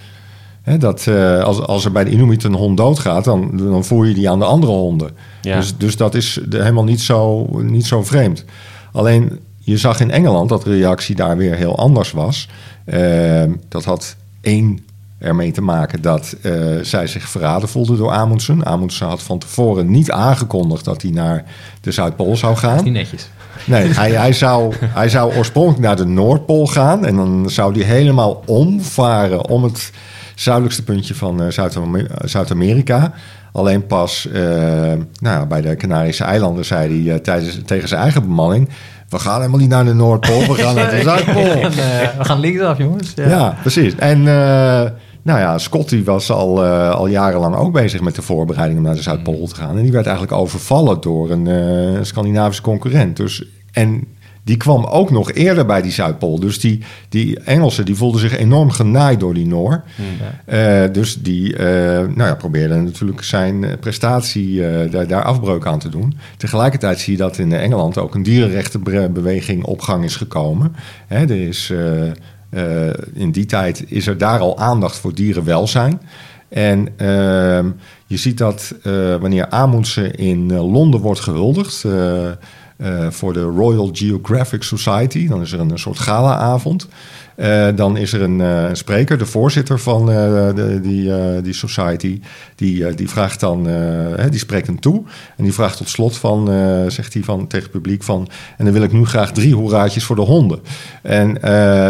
[SPEAKER 4] Dat eh, als, als er bij de Inuit een hond doodgaat, dan, dan voer je die aan de andere honden.
[SPEAKER 1] Ja.
[SPEAKER 4] Dus, dus dat is helemaal niet zo, niet zo vreemd. Alleen je zag in Engeland dat de reactie daar weer heel anders was. Eh, dat had één ermee te maken dat eh, zij zich verraden voelde door Amundsen. Amundsen had van tevoren niet aangekondigd dat hij naar de Zuidpool zou
[SPEAKER 3] Dat is
[SPEAKER 4] gaan.
[SPEAKER 3] niet netjes.
[SPEAKER 4] Nee, hij, hij, zou, [laughs] hij zou oorspronkelijk naar de Noordpool gaan. En dan zou hij helemaal omvaren om het zuidelijkste puntje van eh, Zuid-Ame- Zuid-Amerika. Alleen pas eh, nou, ja, bij de Canarische eilanden zei hij eh, tijdens, tegen zijn eigen bemanning... we gaan helemaal niet naar de Noordpool, we gaan naar de [laughs] Zuidpool.
[SPEAKER 3] En, we gaan linksaf, jongens.
[SPEAKER 4] Ja, precies. En nou ja, Scott die was al, al jarenlang ook bezig met de voorbereiding om naar de Zuidpool te gaan. En die werd eigenlijk overvallen door een eh, Scandinavische concurrent. Dus, en die kwam ook nog eerder bij die Zuidpool. Dus die, die Engelsen die voelden zich enorm genaaid door die Noor. Eh, dus die eh, nou ja, probeerde natuurlijk zijn eh, prestatie daar, daar afbreuk aan te doen. Tegelijkertijd zie je dat in Engeland ook een dierenrechtenbeweging op gang is gekomen. Hè, er is, in die tijd is er daar al aandacht voor dierenwelzijn. En ehm, je ziet dat wanneer Amundsen in Londen wordt gehuldigd... eh, voor de Royal Geographic Society. Dan is er een, soort galaavond. Eh, dan is er een, eh, een spreker, de voorzitter van eh, de, die, die society. Die, die vraagt dan, hè, die spreekt hem toe. En die vraagt tot slot van, zegt hij van, tegen het publiek van... en dan wil ik nu graag drie hoeraatjes voor de honden. En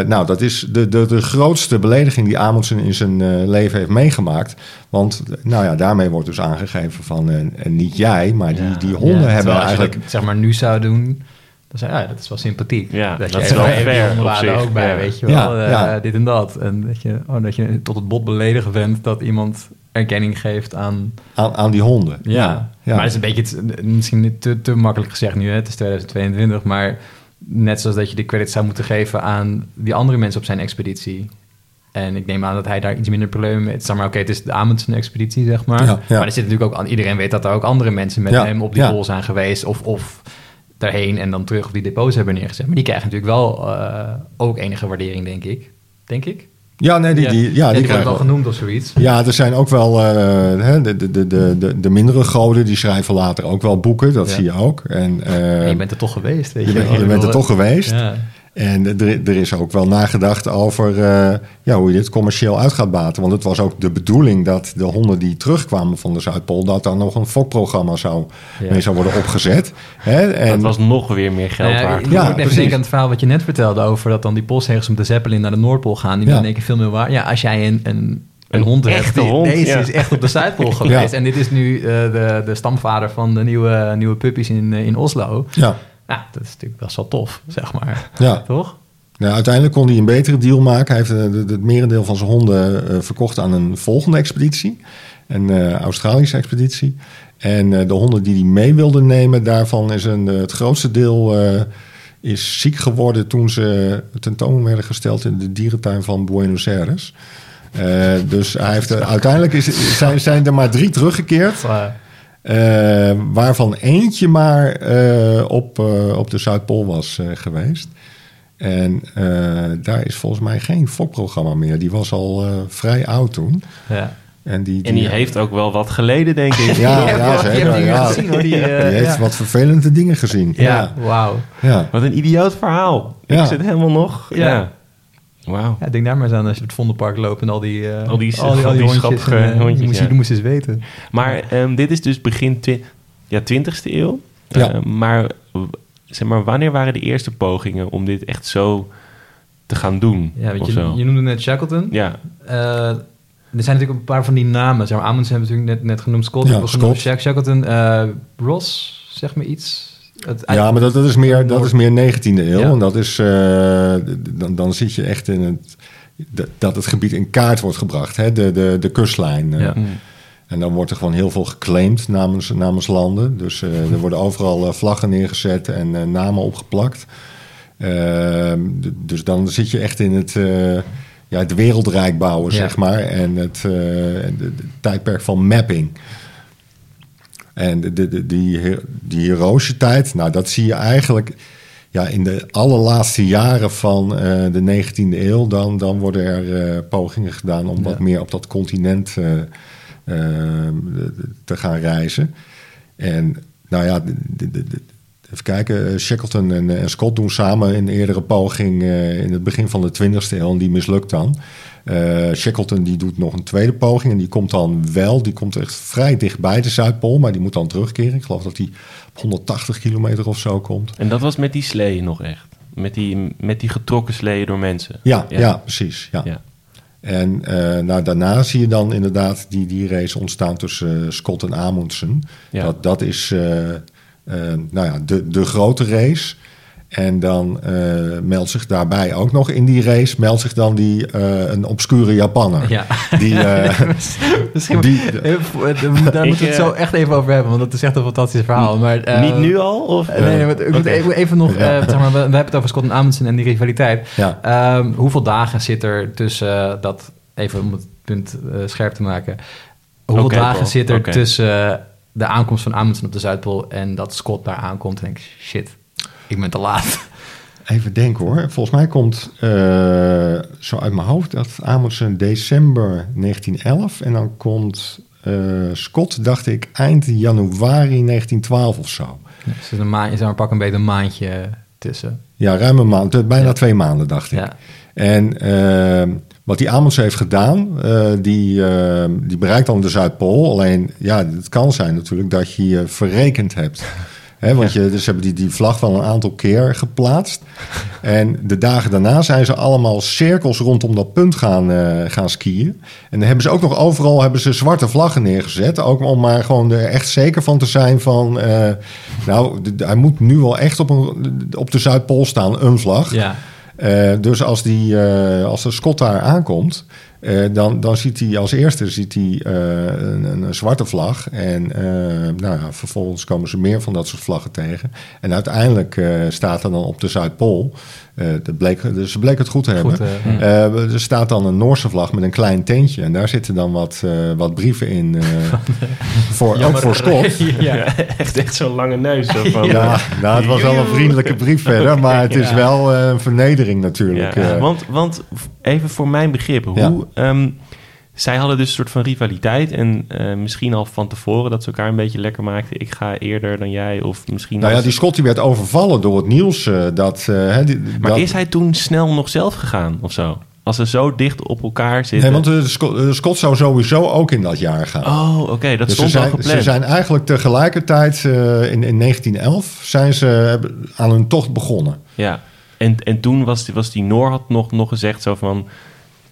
[SPEAKER 4] nou, dat is de, de, de grootste belediging die Amundsen in zijn leven heeft meegemaakt. Want nou ja, daarmee wordt dus aangegeven van... en, en niet jij, maar die, die honden
[SPEAKER 3] Ja,
[SPEAKER 4] hebben eigenlijk...
[SPEAKER 3] dat, zeg maar nu zou doen, dan zei ja, dat is wel sympathiek.
[SPEAKER 1] Ja, dat
[SPEAKER 3] je
[SPEAKER 1] is wel fair
[SPEAKER 3] er ook bij,
[SPEAKER 1] ja.
[SPEAKER 3] weet je wel.
[SPEAKER 4] Ja,
[SPEAKER 3] eh,
[SPEAKER 4] ja.
[SPEAKER 3] dit en dat. En dat je, oh, dat je tot het bot beledigen bent dat iemand erkenning geeft aan...
[SPEAKER 4] Aan, aan die honden.
[SPEAKER 3] Ja,
[SPEAKER 4] ja.
[SPEAKER 3] maar het is een beetje, het- misschien niet te, te makkelijk gezegd nu, hè? het is 2022, maar net zoals dat je de credit zou moeten geven aan die andere mensen op zijn expeditie. En ik neem aan dat hij daar iets minder problemen mee heeft. Zeg maar, oké, het is de Amundsen-expeditie, zeg maar.
[SPEAKER 4] Ja, ja.
[SPEAKER 3] Maar er zit natuurlijk ook aan, iedereen weet dat er ook andere mensen met
[SPEAKER 4] Ja,
[SPEAKER 3] hem op die
[SPEAKER 4] ja.
[SPEAKER 3] pool zijn geweest. Of, of daarheen en dan terug op die depots hebben neergezet. Maar die krijgen natuurlijk wel eh, ook enige waardering, denk ik. Denk ik.
[SPEAKER 4] Ja, nee, die, die, ja, die
[SPEAKER 3] die
[SPEAKER 4] krijgen
[SPEAKER 3] wel
[SPEAKER 4] wel.
[SPEAKER 3] genoemd of zoiets.
[SPEAKER 4] Ja, er zijn ook wel eh, de, de, de, de, de mindere goden, die schrijven later ook wel boeken, dat
[SPEAKER 3] Ja.
[SPEAKER 4] zie je ook. En, eh,
[SPEAKER 3] En je bent er toch geweest, weet
[SPEAKER 4] je
[SPEAKER 3] je,
[SPEAKER 4] bent- je bent er toch geweest.
[SPEAKER 3] Ja.
[SPEAKER 4] En er, er is ook wel nagedacht over eh, ja, hoe je dit commercieel uit gaat baten. Want het was ook de bedoeling dat de honden die terugkwamen van de Zuidpool... dat daar nog een fokprogramma zou,
[SPEAKER 3] Ja.
[SPEAKER 4] mee zou worden opgezet. Hè? En,
[SPEAKER 1] Dat was nog weer meer geld
[SPEAKER 3] Nou ja,
[SPEAKER 1] waard.
[SPEAKER 3] ik
[SPEAKER 4] Ja,
[SPEAKER 3] moet even
[SPEAKER 4] precies.
[SPEAKER 3] denken aan het verhaal wat je net vertelde over dat dan die postzegels om de Zeppelin naar de Noordpool gaan. Die
[SPEAKER 4] Ja.
[SPEAKER 3] dan denk ik veel meer waar. Ja, als jij een, een, een,
[SPEAKER 1] Een
[SPEAKER 3] hond hebt.
[SPEAKER 1] hond,
[SPEAKER 3] Deze
[SPEAKER 1] ja.
[SPEAKER 3] is echt op de Zuidpool [laughs] geweest. En dit is nu eh, de, de stamvader van de nieuwe, nieuwe puppies in, eh, in Oslo.
[SPEAKER 4] ja,
[SPEAKER 3] Nou, dat is natuurlijk best wel tof, zeg maar.
[SPEAKER 4] ja.
[SPEAKER 3] Toch?
[SPEAKER 4] Nou, uiteindelijk kon hij een betere deal maken. Hij heeft eh, het merendeel van zijn honden eh, verkocht aan een volgende expeditie. Een eh, Australische expeditie. En de honden die hij mee wilde nemen, daarvan is een, het grootste deel is ziek geworden toen ze tentoon werden gesteld in de dierentuin van Buenos Aires. Dus hij heeft, uiteindelijk is, zijn, zijn er maar drie teruggekeerd.
[SPEAKER 3] Uh,
[SPEAKER 4] Eh, waarvan eentje maar eh, op, eh, op de Zuidpool was eh, geweest. En eh, daar is volgens mij geen fokprogramma meer. Die was al eh, vrij oud toen.
[SPEAKER 3] ja.
[SPEAKER 4] En die,
[SPEAKER 1] En die heeft ook wel wat geleden, denk ik. [laughs]
[SPEAKER 4] Ja, ja,
[SPEAKER 3] je
[SPEAKER 4] zeker.
[SPEAKER 3] dingen
[SPEAKER 4] ja.
[SPEAKER 3] gezien, hoor, die,
[SPEAKER 4] Die heeft
[SPEAKER 3] ja.
[SPEAKER 4] wat vervelende dingen gezien.
[SPEAKER 3] Ja,
[SPEAKER 4] Ja,
[SPEAKER 3] wauw.
[SPEAKER 4] ja.
[SPEAKER 1] Wat een idioot verhaal.
[SPEAKER 4] Ja.
[SPEAKER 1] Ik zit helemaal nog.
[SPEAKER 3] Ja.
[SPEAKER 1] Wauw.
[SPEAKER 3] Ja, denk daar maar eens aan als je op het Vondelpark loopt en al die, eh,
[SPEAKER 1] Al die-
[SPEAKER 3] al die,
[SPEAKER 1] al die [laughs]
[SPEAKER 3] hondjes.
[SPEAKER 1] schappige
[SPEAKER 3] en,
[SPEAKER 1] hondjes,
[SPEAKER 3] je, moest,
[SPEAKER 1] ja.
[SPEAKER 3] je moest eens weten.
[SPEAKER 1] Maar ehm, dit is dus begin twi ja, 20e eeuw.
[SPEAKER 4] Ja.
[SPEAKER 1] Eh, maar, zeg maar wanneer waren de eerste pogingen om dit echt zo te gaan doen?
[SPEAKER 3] Ja, weet
[SPEAKER 1] of
[SPEAKER 3] je,
[SPEAKER 1] zo?
[SPEAKER 3] je noemde net Shackleton.
[SPEAKER 1] Ja,
[SPEAKER 3] Eh, er zijn natuurlijk een paar van die namen. Zeg maar, Amundsen hebben we natuurlijk net, net genoemd. Scott
[SPEAKER 4] Ja,
[SPEAKER 3] hebben we genoemd.
[SPEAKER 4] Scott.
[SPEAKER 3] Shack- Shackleton. eh, Ross, zeg me iets. Het,
[SPEAKER 4] ja maar dat, dat, is meer, dat is meer 19e eeuw.
[SPEAKER 3] Ja.
[SPEAKER 4] En dat is, eh, dan, dan zit je echt in het... dat- het gebied in kaart wordt gebracht. Hè? De, de, de kustlijn. eh.
[SPEAKER 3] Ja.
[SPEAKER 4] En dan wordt er gewoon heel veel geclaimd namens, namens landen. Dus eh, er worden overal vlaggen neergezet en namen opgeplakt. Ehm, dus dan zit je echt in het, eh, ja, het wereldrijk bouwen,
[SPEAKER 3] Ja.
[SPEAKER 4] zeg maar. En het, eh, de tijdperk van mapping. En de, die, die tijd, nou, dat zie je eigenlijk... ja, in de allerlaatste jaren van eh, de 19e eeuw, dan, dan worden er eh, pogingen gedaan om wat meer op dat continent eh, te gaan reizen. En nou ja, de- de- even kijken, eh, Shackleton en, eh, en Scott doen samen een eerdere poging eh, in het begin van de 20e eeuw en die mislukt dan. Eh, Shackleton die doet nog een tweede poging en die komt dan wel, die komt echt vrij dichtbij de Zuidpool, maar die moet dan terugkeren. Ik geloof dat hij op 180 kilometer of zo komt.
[SPEAKER 1] En dat was met die sleeën nog echt. Met die, met die getrokken sleeën door mensen.
[SPEAKER 4] Ja, ja.
[SPEAKER 1] Ja.
[SPEAKER 4] precies. Ja.
[SPEAKER 1] Ja.
[SPEAKER 4] En nou, daarna zie je dan inderdaad die, die race ontstaan tussen Scott en Amundsen.
[SPEAKER 1] Ja.
[SPEAKER 4] Dat, dat is nou ja, de, de grote race. En dan eh, meldt zich daarbij ook nog in die race... meldt zich dan die, eh, een obscure Japanner.
[SPEAKER 3] Ja.
[SPEAKER 4] Die, [laughs] eh, [laughs]
[SPEAKER 3] Misschien,
[SPEAKER 4] Die-
[SPEAKER 3] even voor- daar moeten we [laughs] het zo echt even over hebben, want dat is echt een fantastisch verhaal. Maar, eh,
[SPEAKER 1] Niet nu al? Of?
[SPEAKER 3] nee, nee, maar ik moet
[SPEAKER 1] Oké.
[SPEAKER 3] even, even nog,
[SPEAKER 4] Ja.
[SPEAKER 3] eh, zeg maar, we, we hebben het over Scott en Amundsen en die rivaliteit.
[SPEAKER 4] ja.
[SPEAKER 3] Ehm, hoeveel dagen zit er tussen dat, even om het punt scherp te maken, hoeveel dagen zit er tussen de aankomst van Amundsen op de Zuidpool en dat Scott daar aankomt en denk ik, shit, ik ben te laat.
[SPEAKER 4] Even denken hoor. Volgens mij komt eh, zo uit mijn hoofd dat Amundsen december 1911... en dan komt eh, Scott, dacht ik, eind januari 1912 of zo.
[SPEAKER 3] Dus er is een maandje, zeg maar, pak een beetje een maandje tussen.
[SPEAKER 4] Ja, ruim een maand, eh, bijna
[SPEAKER 3] Ja.
[SPEAKER 4] twee maanden, dacht ik.
[SPEAKER 3] Ja.
[SPEAKER 4] En wat die Amundsen heeft gedaan, eh, die, eh, die bereikt dan de Zuidpool. Alleen, ja, het kan zijn natuurlijk dat je je verrekend hebt. [laughs] Hè, want je, dus hebben die, die vlag wel een aantal keer geplaatst. En de dagen daarna zijn ze allemaal cirkels rondom dat punt gaan, eh, gaan skiën. En dan hebben ze ook nog overal hebben ze zwarte vlaggen neergezet. Ook om maar gewoon er echt zeker van te zijn van... nou, hij moet nu wel echt op, een, op de Zuidpool staan, een vlag.
[SPEAKER 3] Ja.
[SPEAKER 4] Eh, dus als, die, eh, als de Scott daar aankomt, eh, dan, dan ziet hij als eerste ziet hij, eh, een, een, een zwarte vlag. En eh, nou ja, vervolgens komen ze meer van dat soort vlaggen tegen. En uiteindelijk eh, staat er dan op de Zuidpool, eh dat bleek, dus ze bleek het goed te hebben.
[SPEAKER 3] Goed,
[SPEAKER 4] er staat dan een Noorse vlag met een klein tentje. En daar zitten dan wat, eh, wat brieven in. eh, [laughs] voor, ook voor Scott. [laughs]
[SPEAKER 3] ja.
[SPEAKER 1] echt, echt zo'n lange neus. Zo van,
[SPEAKER 4] Ja, nou, het was wel een vriendelijke brief verder, maar het is
[SPEAKER 3] Ja.
[SPEAKER 4] wel eh, een vernedering natuurlijk.
[SPEAKER 1] Ja, want, want even voor mijn begrip, hoe... Ehm, zij hadden dus een soort van rivaliteit en eh, misschien al van tevoren dat ze elkaar een beetje lekker maakten. Ik ga eerder dan jij of misschien...
[SPEAKER 4] Nou ja, die Scott die werd overvallen door het nieuws. eh, dat, eh, die-
[SPEAKER 1] Maar
[SPEAKER 4] dat-
[SPEAKER 1] is hij toen snel nog zelf gegaan of zo? Als ze zo dicht op elkaar zitten...
[SPEAKER 4] Nee, want de Scott, Scott zou sowieso ook in dat jaar gaan.
[SPEAKER 1] Oh, oké, dat
[SPEAKER 4] dus ze
[SPEAKER 1] stond al
[SPEAKER 4] zijn,
[SPEAKER 1] gepland.
[SPEAKER 4] ze zijn eigenlijk tegelijkertijd in, in 1911 zijn ze aan hun tocht begonnen.
[SPEAKER 1] Ja, en, en toen was, die- was die Noor had nog, nog gezegd zo van...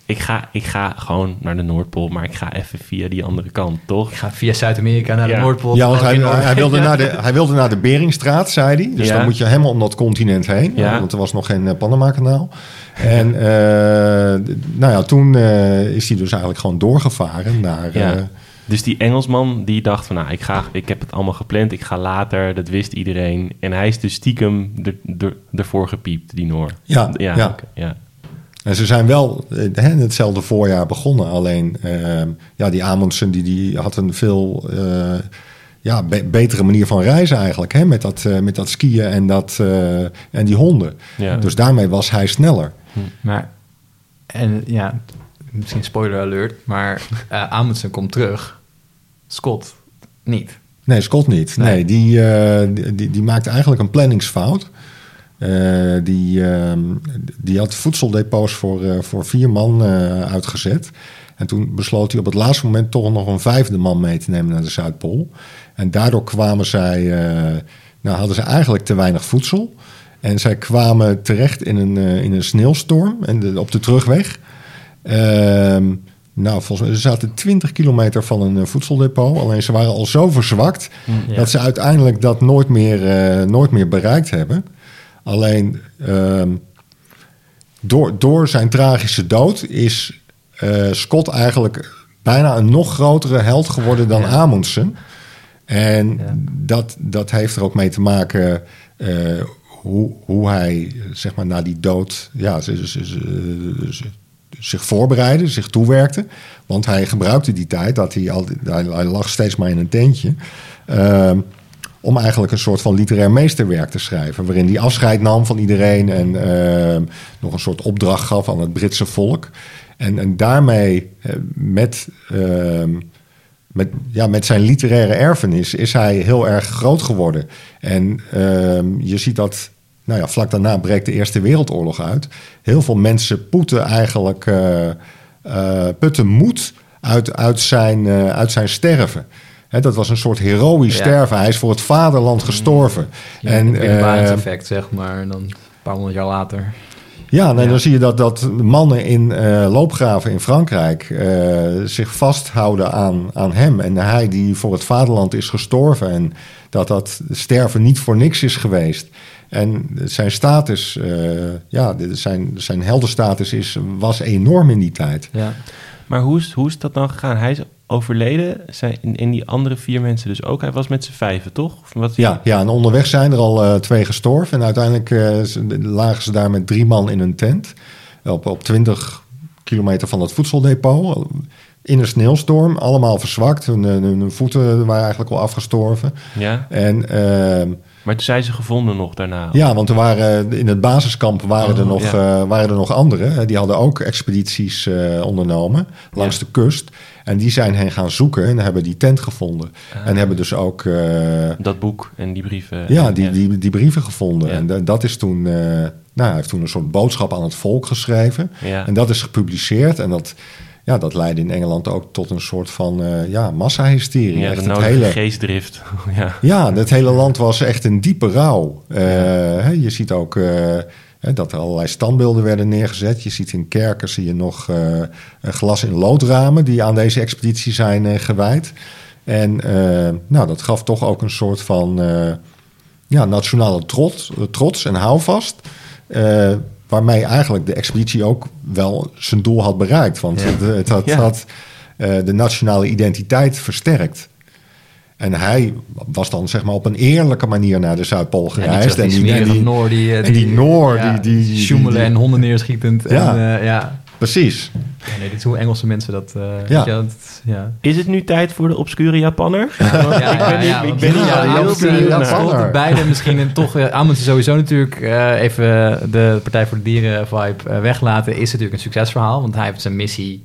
[SPEAKER 1] Ik ga, ik ga gewoon naar de Noordpool, maar ik ga even via die andere kant, toch?
[SPEAKER 3] Ik ga via Zuid-Amerika naar de
[SPEAKER 1] Ja.
[SPEAKER 3] Noordpool.
[SPEAKER 4] Ja, want hij, hij, wilde
[SPEAKER 3] Ja. [laughs]
[SPEAKER 4] naar de, hij wilde naar de Beringstraat, zei hij. Dus
[SPEAKER 1] Ja.
[SPEAKER 4] dan moet je helemaal om dat continent heen.
[SPEAKER 1] Ja.
[SPEAKER 4] Want er was nog geen eh, Panama-kanaal. En eh, nou ja, toen eh, is hij dus eigenlijk gewoon doorgevaren naar...
[SPEAKER 1] Ja.
[SPEAKER 4] eh,
[SPEAKER 1] Dus die Engelsman die dacht van, nou, ik, ga, ik heb het allemaal gepland, ik ga later, dat wist iedereen. En hij is dus stiekem er, er, ervoor gepiept, die Noor.
[SPEAKER 4] Ja,
[SPEAKER 1] ja.
[SPEAKER 4] ja. En ze zijn wel eh, hè, in hetzelfde voorjaar begonnen. Alleen eh, ja, die Amundsen die, die had een veel eh, ja, be- betere manier van reizen eigenlijk. Hè, met, dat, eh, met dat skiën en, dat, en die honden.
[SPEAKER 1] Ja.
[SPEAKER 4] Dus daarmee was hij sneller.
[SPEAKER 3] Maar, en ja, misschien spoiler alert, maar Amundsen komt terug. Scott niet.
[SPEAKER 4] Nee, Scott niet.
[SPEAKER 3] Nee.
[SPEAKER 4] Nee, die, die, die, die maakte eigenlijk een planningsfout. Eh, die, ehm, die had voedseldepots voor, eh, voor vier man eh, uitgezet. En toen besloot hij op het laatste moment toch nog een vijfde man mee te nemen naar de Zuidpool. En daardoor kwamen zij, nou hadden ze eigenlijk te weinig voedsel. En zij kwamen terecht in een, in een sneeuwstorm en de, op de terugweg. Ehm, nou, volgens mij, ze zaten 20 kilometer van een voedseldepot. Alleen ze waren al zo verzwakt
[SPEAKER 3] Ja.
[SPEAKER 4] dat ze uiteindelijk dat nooit meer, nooit meer bereikt hebben. Alleen ehm, door, door zijn tragische dood is eh, Scott eigenlijk bijna een nog grotere held geworden dan
[SPEAKER 3] Ja.
[SPEAKER 4] Amundsen. En
[SPEAKER 3] Ja.
[SPEAKER 4] dat, dat heeft er ook mee te maken eh, hoe, hoe hij zeg maar, na die dood ja, zich voorbereidde, zich toewerkte. Want hij gebruikte die tijd, dat hij, al, hij, hij lag steeds maar in een tentje. ehm, om eigenlijk een soort van literair meesterwerk te schrijven. Waarin hij afscheid nam van iedereen en uh, nog een soort opdracht gaf aan het Britse volk. En, en daarmee uh, met, uh, met, ja, met zijn literaire erfenis is hij heel erg groot geworden. En ehm, je ziet dat nou ja, vlak daarna breekt de Eerste Wereldoorlog uit. Heel veel mensen poeten eigenlijk, uh, putten moed uit, uit, zijn, uit zijn sterven dat was een soort heroïsch sterven. Hij is voor het vaderland gestorven.
[SPEAKER 3] Ja, en, het effect, zeg maar. En dan een paar honderd jaar later.
[SPEAKER 4] Ja, nee, dan zie je dat, dat mannen in uh, loopgraven in Frankrijk uh, zich vasthouden aan, aan hem. En hij die voor het vaderland is gestorven. En dat dat sterven niet voor niks is geweest. En zijn status, uh, ja, zijn, zijn heldenstatus is, was enorm in die tijd.
[SPEAKER 1] Ja. Maar hoe is, hoe is dat dan gegaan? Hij is overleden. Zijn in, die andere vier mensen dus ook. Hij was met z'n vijven, toch?
[SPEAKER 4] wat ja, ja, en onderweg zijn er al uh, twee gestorven. En uiteindelijk uh, lagen ze daar met drie man in een tent. Op, op 20 kilometer van het voedseldepot. In een sneeuwstorm. Allemaal verzwakt. Hun, hun, voeten waren eigenlijk al afgestorven.
[SPEAKER 1] Ja.
[SPEAKER 4] En... Uh,
[SPEAKER 1] maar toen zijn ze gevonden nog daarna?
[SPEAKER 4] Ja, want er waren, in het basiskamp waren, er, oh, nog, ja. waren er nog anderen. Die hadden ook expedities ondernomen langs ja. de kust. En die zijn hen gaan zoeken en hebben die tent gevonden. Ah. En hebben dus ook... Uh,
[SPEAKER 1] dat boek en die brieven.
[SPEAKER 4] Ja, die, die, die brieven gevonden. En dat is toen... nou, hij heeft toen een soort boodschap aan het volk geschreven. En dat is gepubliceerd. En dat ja, dat leidde in Engeland ook tot een soort van uh, ja, massahysterie.
[SPEAKER 1] Ja, de hele geestdrift. [laughs] ja.
[SPEAKER 4] ja, het hele land was echt een diepe rouw. Uh, je ziet ook uh, dat er allerlei standbeelden werden neergezet. Je ziet in kerken zie je nog glas- in loodramen... die aan deze expeditie zijn gewijd. En nou, dat gaf toch ook een soort van ja, nationale trots, trots en houvast waarmee eigenlijk de expeditie ook wel zijn doel had bereikt. Want het, het, had, had de nationale identiteit versterkt. En hij was dan zeg maar op een eerlijke manier naar de Zuidpool gereisd.
[SPEAKER 3] en, die, en, die, Noor, die,
[SPEAKER 4] en die Noor, die, die, die,
[SPEAKER 3] Sjoemelen en honden neerschietend. Ja, en, uh, ja.
[SPEAKER 4] precies.
[SPEAKER 3] Ja, nee, dit is hoe Engelse mensen dat... Uh, ja. Je, dat,
[SPEAKER 1] ja. Is het nu tijd voor de obscure Japanner? [laughs]
[SPEAKER 3] Ja, ik ben niet, ik ben niet ja, Japanner. Beide misschien toch... Uh, sowieso natuurlijk uh, even de Partij voor de Dieren vibe weglaten. Is natuurlijk een succesverhaal, want hij heeft zijn missie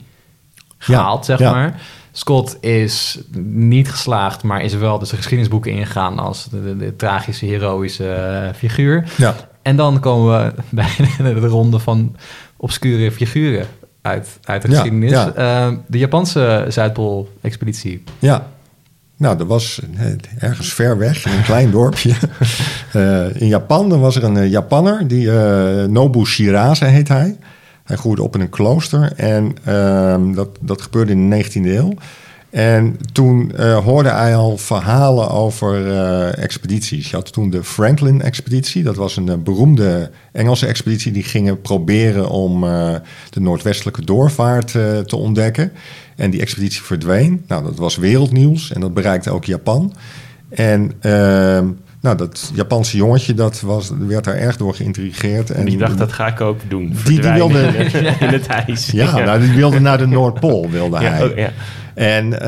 [SPEAKER 3] gehaald, zeg maar. Scott is niet geslaagd, maar is wel dus de geschiedenisboeken ingegaan als de, de, de tragische, heroïsche figuur.
[SPEAKER 4] Ja.
[SPEAKER 3] En dan komen we [laughs] bij de, de ronde van obscure figuren uit, uit de geschiedenis. Ja, uh, de Japanse Zuidpool-expeditie.
[SPEAKER 4] Ja, nou, dat was ergens ver weg, in een klein dorpje. Uh, [laughs] in Japan dan was er een Japanner, die, uh, Nobu Shirase heet hij. Hij groeide op in een klooster en ehm, dat, dat gebeurde in de 19e eeuw. En toen uh, hoorde hij al verhalen over uh, expedities. Je had toen de Franklin-expeditie. Dat was een uh, beroemde Engelse expeditie. Die gingen proberen om de noordwestelijke doorvaart te ontdekken. En die expeditie verdween. Nou, dat was wereldnieuws en dat bereikte ook Japan. En ehm, nou, dat Japanse jongetje dat was, werd daar erg door geïntrigeerd.
[SPEAKER 1] En die dacht, dat ga ik ook doen. Die, die wilde [laughs] in het ijs.
[SPEAKER 4] Ja, Nou, die wilde naar de Noordpool, wilde hij. Oh, ja. En uh,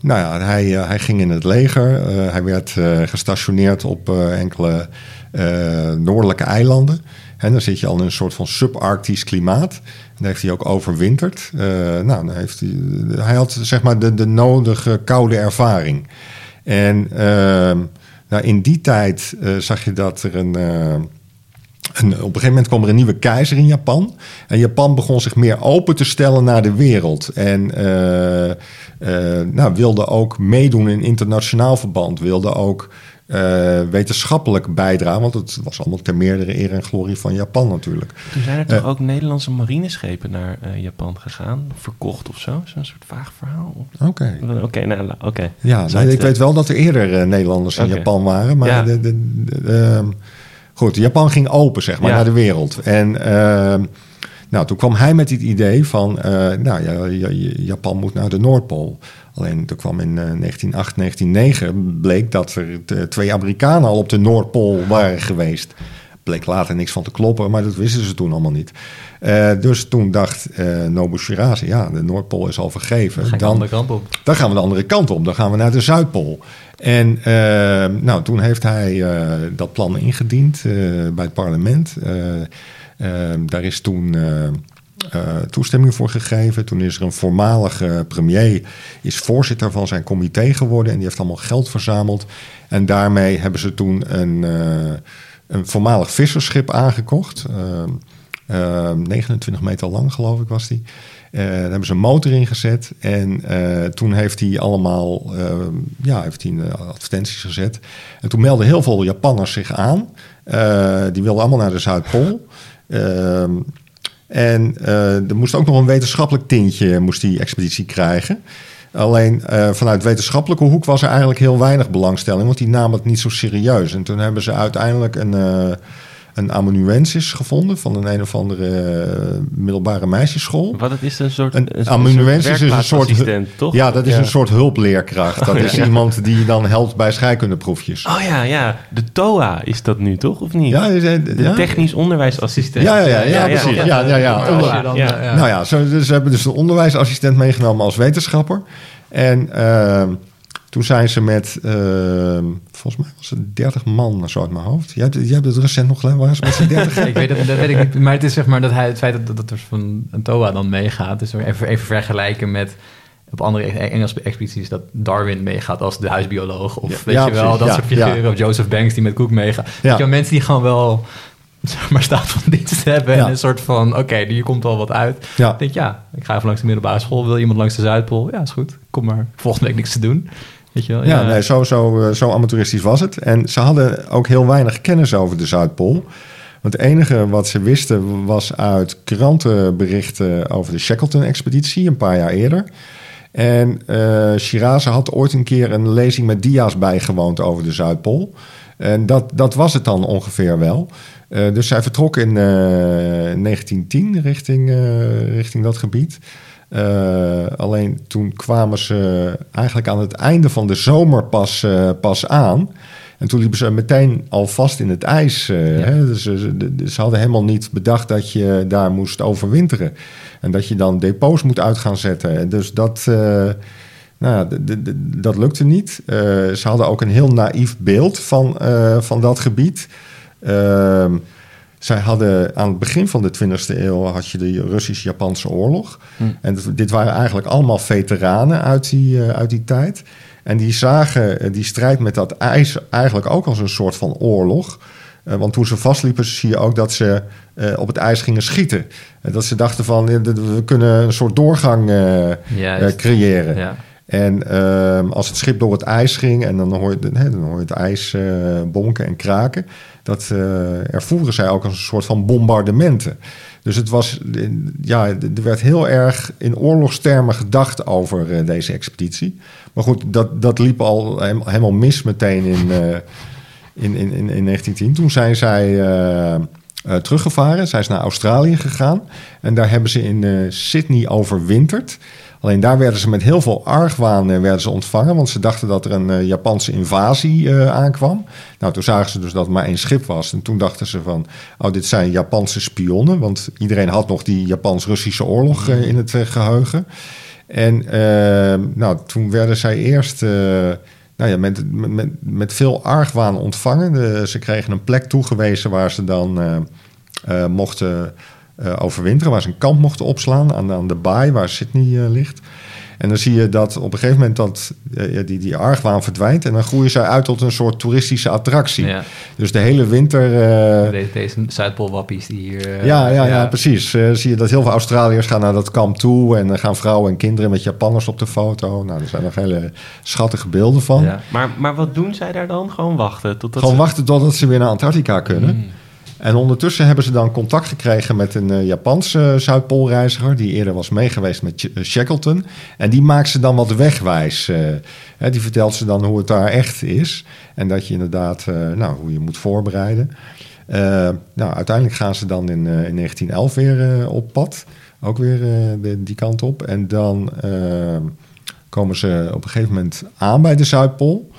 [SPEAKER 4] nou ja, hij, uh, hij ging in het leger. Uh, hij werd uh, gestationeerd op enkele noordelijke eilanden. En dan zit je al in een soort van subarctisch klimaat. En daar heeft hij ook overwinterd. nou, dan heeft hij, hij had zeg maar de, de nodige koude ervaring. En ehm, nou, in die tijd zag je dat er een en op een gegeven moment kwam er een nieuwe keizer in Japan. En Japan begon zich meer open te stellen naar de wereld. En uh, nou, wilde ook meedoen in internationaal verband. Wilde ook uh, wetenschappelijk bijdragen. Want het was allemaal ter meerdere eer en glorie van Japan natuurlijk.
[SPEAKER 1] Toen zijn er toch ook Nederlandse marineschepen naar Japan gegaan? Verkocht of zo? Zo'n soort vaag verhaal.
[SPEAKER 4] Oké.
[SPEAKER 1] Oké, okay, nou, oké.
[SPEAKER 4] Ja, nou, ik weet wel dat er eerder Nederlanders in Japan waren. Maar ja. de, de, de, ehm, Goed, Japan ging open, zeg maar, naar de wereld. En uh, nou, toen kwam hij met het idee van, nou ja, Japan moet naar de Noordpool. Alleen toen kwam in 1908, uh, 1909 bleek dat er twee Amerikanen al op de Noordpool waren geweest. bleek later niks van te kloppen, maar dat wisten ze toen allemaal niet. Eh, dus toen dacht uh, Nobu Shirazi, ja, de Noordpool is al vergeven.
[SPEAKER 3] Dan,
[SPEAKER 4] dan,
[SPEAKER 3] de kant op.
[SPEAKER 4] dan gaan we de andere kant op. Dan gaan we naar de Zuidpool. En uh, nou, toen heeft hij dat plan ingediend bij het parlement. daar is toen toestemming voor gegeven. Toen is er een voormalige premier, is voorzitter van zijn comité geworden. En die heeft allemaal geld verzameld. En daarmee hebben ze toen een, een voormalig visserschip aangekocht. 29 meter lang, geloof ik, was die. daar hebben ze een motor in gezet. En toen heeft hij allemaal ja, heeft hij advertenties gezet. En toen melden heel veel Japanners zich aan. die wilden allemaal naar de Zuidpool. En er moest ook nog een wetenschappelijk tintje moest die expeditie krijgen. Alleen vanuit wetenschappelijke hoek was er eigenlijk heel weinig belangstelling, want die namen het niet zo serieus. En toen hebben ze uiteindelijk een, een amanuensis gevonden van een een of andere middelbare meisjesschool.
[SPEAKER 1] Wat het is een soort
[SPEAKER 4] een, een amanuensis is een soort
[SPEAKER 1] toch?
[SPEAKER 4] Ja, dat is een soort hulpleerkracht. Dat is [laughs] iemand die je dan helpt bij scheikundeproefjes.
[SPEAKER 1] Oh ja, ja. De TOA is dat nu toch of niet?
[SPEAKER 4] Ja,
[SPEAKER 1] de ja. technisch onderwijsassistent.
[SPEAKER 4] Ja, ja, ja, ja, precies. Ja, ja, ja.
[SPEAKER 1] Oh,
[SPEAKER 3] Dan,
[SPEAKER 1] ja.
[SPEAKER 4] Nou ja, zo, dus ze hebben dus de onderwijsassistent meegenomen als wetenschapper. En uh, toen zijn ze met, uh, volgens mij was het 30 man, zo uit mijn hoofd. Jij hebt, jij hebt het recent nog gedaan, waar met z'n 30? [laughs]
[SPEAKER 3] ik weet het, dat weet ik niet. Maar het is zeg maar dat hij, het feit dat, dat er van een TOA dan meegaat. Dus even, even vergelijken met op andere Engelse expedities dat Darwin meegaat als de huisbioloog. Of
[SPEAKER 4] Ja,
[SPEAKER 3] weet
[SPEAKER 4] ja,
[SPEAKER 3] je wel,
[SPEAKER 4] precies.
[SPEAKER 3] dat
[SPEAKER 4] Ja,
[SPEAKER 3] soort figuren. Of Joseph Banks die met Cook meegaat.
[SPEAKER 4] Ja.
[SPEAKER 3] Je mensen die gewoon wel zeg maar staat van [laughs] dienst hebben. En een soort van, oké, hier komt wel wat uit. Ik denk, ja, ik ga even langs de middelbare school. Wil iemand langs de Zuidpool? Ja, is goed. Kom maar. Volgende week niks te doen. Weet je wel?
[SPEAKER 4] Ja, nee, zo, zo, eh, zo amateuristisch was het. En ze hadden ook heel weinig kennis over de Zuidpool. Want het enige wat ze wisten was uit krantenberichten over de Shackleton-expeditie een paar jaar eerder. En eh Shirazi had ooit een keer een lezing met dia's bijgewoond over de Zuidpool. En dat, dat was het dan ongeveer wel. Eh, dus zij vertrok in eh, 1910 richting, richting dat gebied. Eh, alleen toen kwamen ze eigenlijk aan het einde van de zomer pas, eh, pas aan. En toen liepen ze meteen al vast in het ijs. eh,
[SPEAKER 3] Ja.
[SPEAKER 4] hè? Dus, ze, hadden helemaal niet bedacht dat je daar moest overwinteren. En dat je dan depots moet uit gaan zetten. En dus dat, nou, dat lukte niet. Ze hadden ook een heel naïef beeld van, van dat gebied. Ehm, zij hadden aan het begin van de 20e eeuw had je de Russisch-Japanse oorlog. En d- dit waren eigenlijk allemaal veteranen uit die, eh, uit die tijd. En die zagen eh, die strijd met dat ijs eigenlijk ook als een soort van oorlog. Eh, want toen ze vastliepen, zie je ook dat ze op het ijs gingen schieten. En dat ze dachten van, we kunnen een soort doorgang creëren.
[SPEAKER 3] Ja.
[SPEAKER 4] En ehm, als het schip door het ijs ging en dan hoor je, dan hoor je het ijs bonken en kraken, dat eh, ervoeren zij ook als een soort van bombardementen. Dus het was, ja, er werd heel erg in oorlogstermen gedacht over eh, deze expeditie. Maar goed, dat, dat liep al helemaal mis meteen in, eh, in, in, in, in 1910. Toen zijn zij teruggevaren, zij is naar Australië gegaan. En daar hebben ze in Sydney overwinterd. Alleen daar werden ze met heel veel argwaan eh, werden ze ontvangen, want ze dachten dat er een eh, Japanse invasie eh, aankwam. Nou, toen zagen ze dus dat het maar één schip was. En toen dachten ze van, oh, dit zijn Japanse spionnen, want iedereen had nog die Japans-Russische oorlog eh, in het eh, geheugen. En nou, toen werden zij eerst nou ja, met, met, met veel argwaan ontvangen. De- ze kregen een plek toegewezen waar ze dan mochten overwinteren, waar ze een kamp mochten opslaan aan, aan de baai waar Sydney eh, ligt. En dan zie je dat op een gegeven moment dat, eh, die, die argwaan verdwijnt en dan groeien zij uit tot een soort toeristische attractie.
[SPEAKER 3] Ja.
[SPEAKER 4] Dus de hele winter eh,
[SPEAKER 3] Deze, deze Zuidpoolwappies die hier... eh,
[SPEAKER 4] ja, ja, ja, precies. Eh, zie je dat heel veel Australiërs gaan naar dat kamp toe... en dan gaan vrouwen en kinderen met Japanners op de foto. Nou, er zijn nog hele schattige beelden van.
[SPEAKER 3] Ja.
[SPEAKER 1] Maar, maar wat doen zij daar dan? Gewoon wachten totdat
[SPEAKER 4] Gewoon
[SPEAKER 1] ze...
[SPEAKER 4] wachten totdat ze weer naar Antarctica kunnen.
[SPEAKER 3] Mm.
[SPEAKER 4] En ondertussen hebben ze dan contact gekregen met een eh, Japanse Zuidpoolreiziger... die eerder was meegeweest met eh, Shackleton. En die maakt ze dan wat wegwijs. eh, die vertelt ze dan hoe het daar echt is. En dat je inderdaad, eh, nou, hoe je moet voorbereiden. Eh, nou, uiteindelijk gaan ze dan in, eh, in 1911 weer eh, op pad. Ook weer eh, die kant op. En dan eh, komen ze op een gegeven moment aan bij de Zuidpool.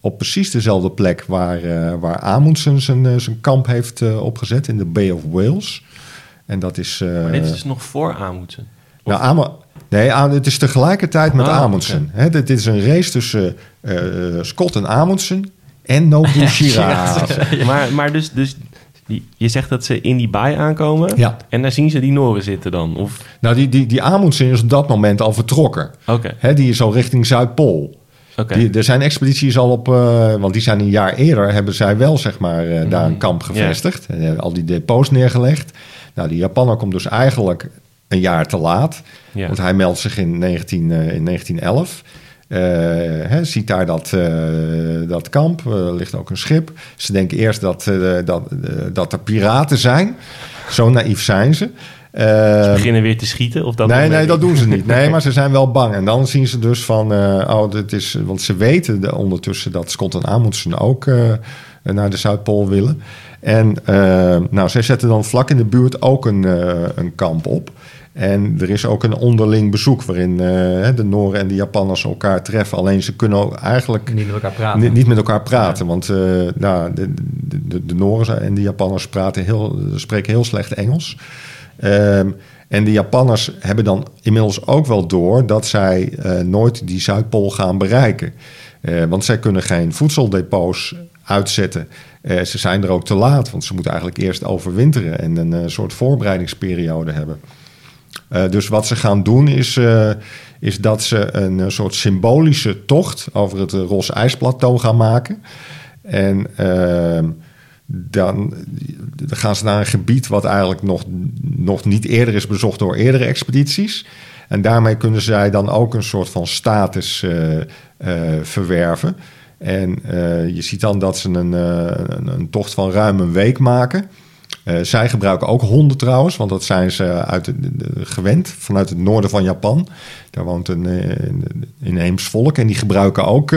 [SPEAKER 4] Op precies dezelfde plek waar, eh, waar Amundsen zijn, eh, zijn kamp heeft eh, opgezet, in de Bay of Wales. En dat is...
[SPEAKER 1] Maar dit is dus nog voor Amundsen.
[SPEAKER 4] nou, nee, Am- het is tegelijkertijd met
[SPEAKER 1] Ah,
[SPEAKER 4] Amundsen. Hè, dit, dit is een race tussen Scott en Amundsen en Nobu [laughs] Shiraz.
[SPEAKER 1] Maar, maar dus, dus je zegt dat ze in die baai aankomen.
[SPEAKER 4] Ja.
[SPEAKER 1] En daar zien ze die Noren zitten dan. Of,
[SPEAKER 4] Nou, die, die, die Amundsen is op dat moment al vertrokken.
[SPEAKER 1] oké,
[SPEAKER 4] die is al richting Zuidpool. Die, er zijn expedities al op, eh, want die zijn een jaar eerder, hebben zij wel zeg maar eh, daar
[SPEAKER 1] Mhm.
[SPEAKER 4] een kamp gevestigd. En hebben al die depots neergelegd. Nou, die Japaner komt dus eigenlijk een jaar te laat. Want hij meldt zich in, 19, eh, in 1911. Eh, hè, ziet daar dat, eh, dat kamp, er ligt ook een schip. Ze denken eerst dat, eh, dat, eh, dat er piraten zijn. Zo naïef zijn ze.
[SPEAKER 1] Ze
[SPEAKER 4] Eh,
[SPEAKER 1] beginnen weer te schieten? Of dat
[SPEAKER 4] nee, nee, dat doen ze niet. Nee, [laughs] maar ze zijn wel bang. En dan zien ze dus van, eh, oh, dit is, want ze weten de, ondertussen dat Scott en Amundsen ook eh, naar de Zuidpool willen. En eh, nou, zij zetten dan vlak in de buurt ook een, een kamp op. En er is ook een onderling bezoek waarin eh, de Noren en de Japanners elkaar treffen. Alleen ze kunnen ook eigenlijk
[SPEAKER 3] Niet met elkaar praten.
[SPEAKER 4] niet, niet met elkaar praten. Want eh, nou, de, de, de, de Noren en de Japanners praten heel, spreken heel slecht Engels. Ehm, en de Japanners hebben dan inmiddels ook wel door dat zij eh, nooit die Zuidpool gaan bereiken. Eh, want zij kunnen geen voedseldepots uitzetten. Eh, ze zijn er ook te laat, want ze moeten eigenlijk eerst overwinteren en een soort voorbereidingsperiode hebben. Dus wat ze gaan doen is, is dat ze een soort symbolische tocht over het Ros IJsplateau gaan maken. En ehm, dan, dan gaan ze naar een gebied wat eigenlijk nog, nog niet eerder is bezocht door eerdere expedities. En daarmee kunnen zij dan ook een soort van status eh, eh, verwerven. En eh, je ziet dan dat ze een, een, tocht van ruim een week maken. Zij gebruiken ook honden trouwens, want dat zijn ze uit gewend vanuit het noorden van Japan. Daar woont een inheems volk en die gebruiken ook,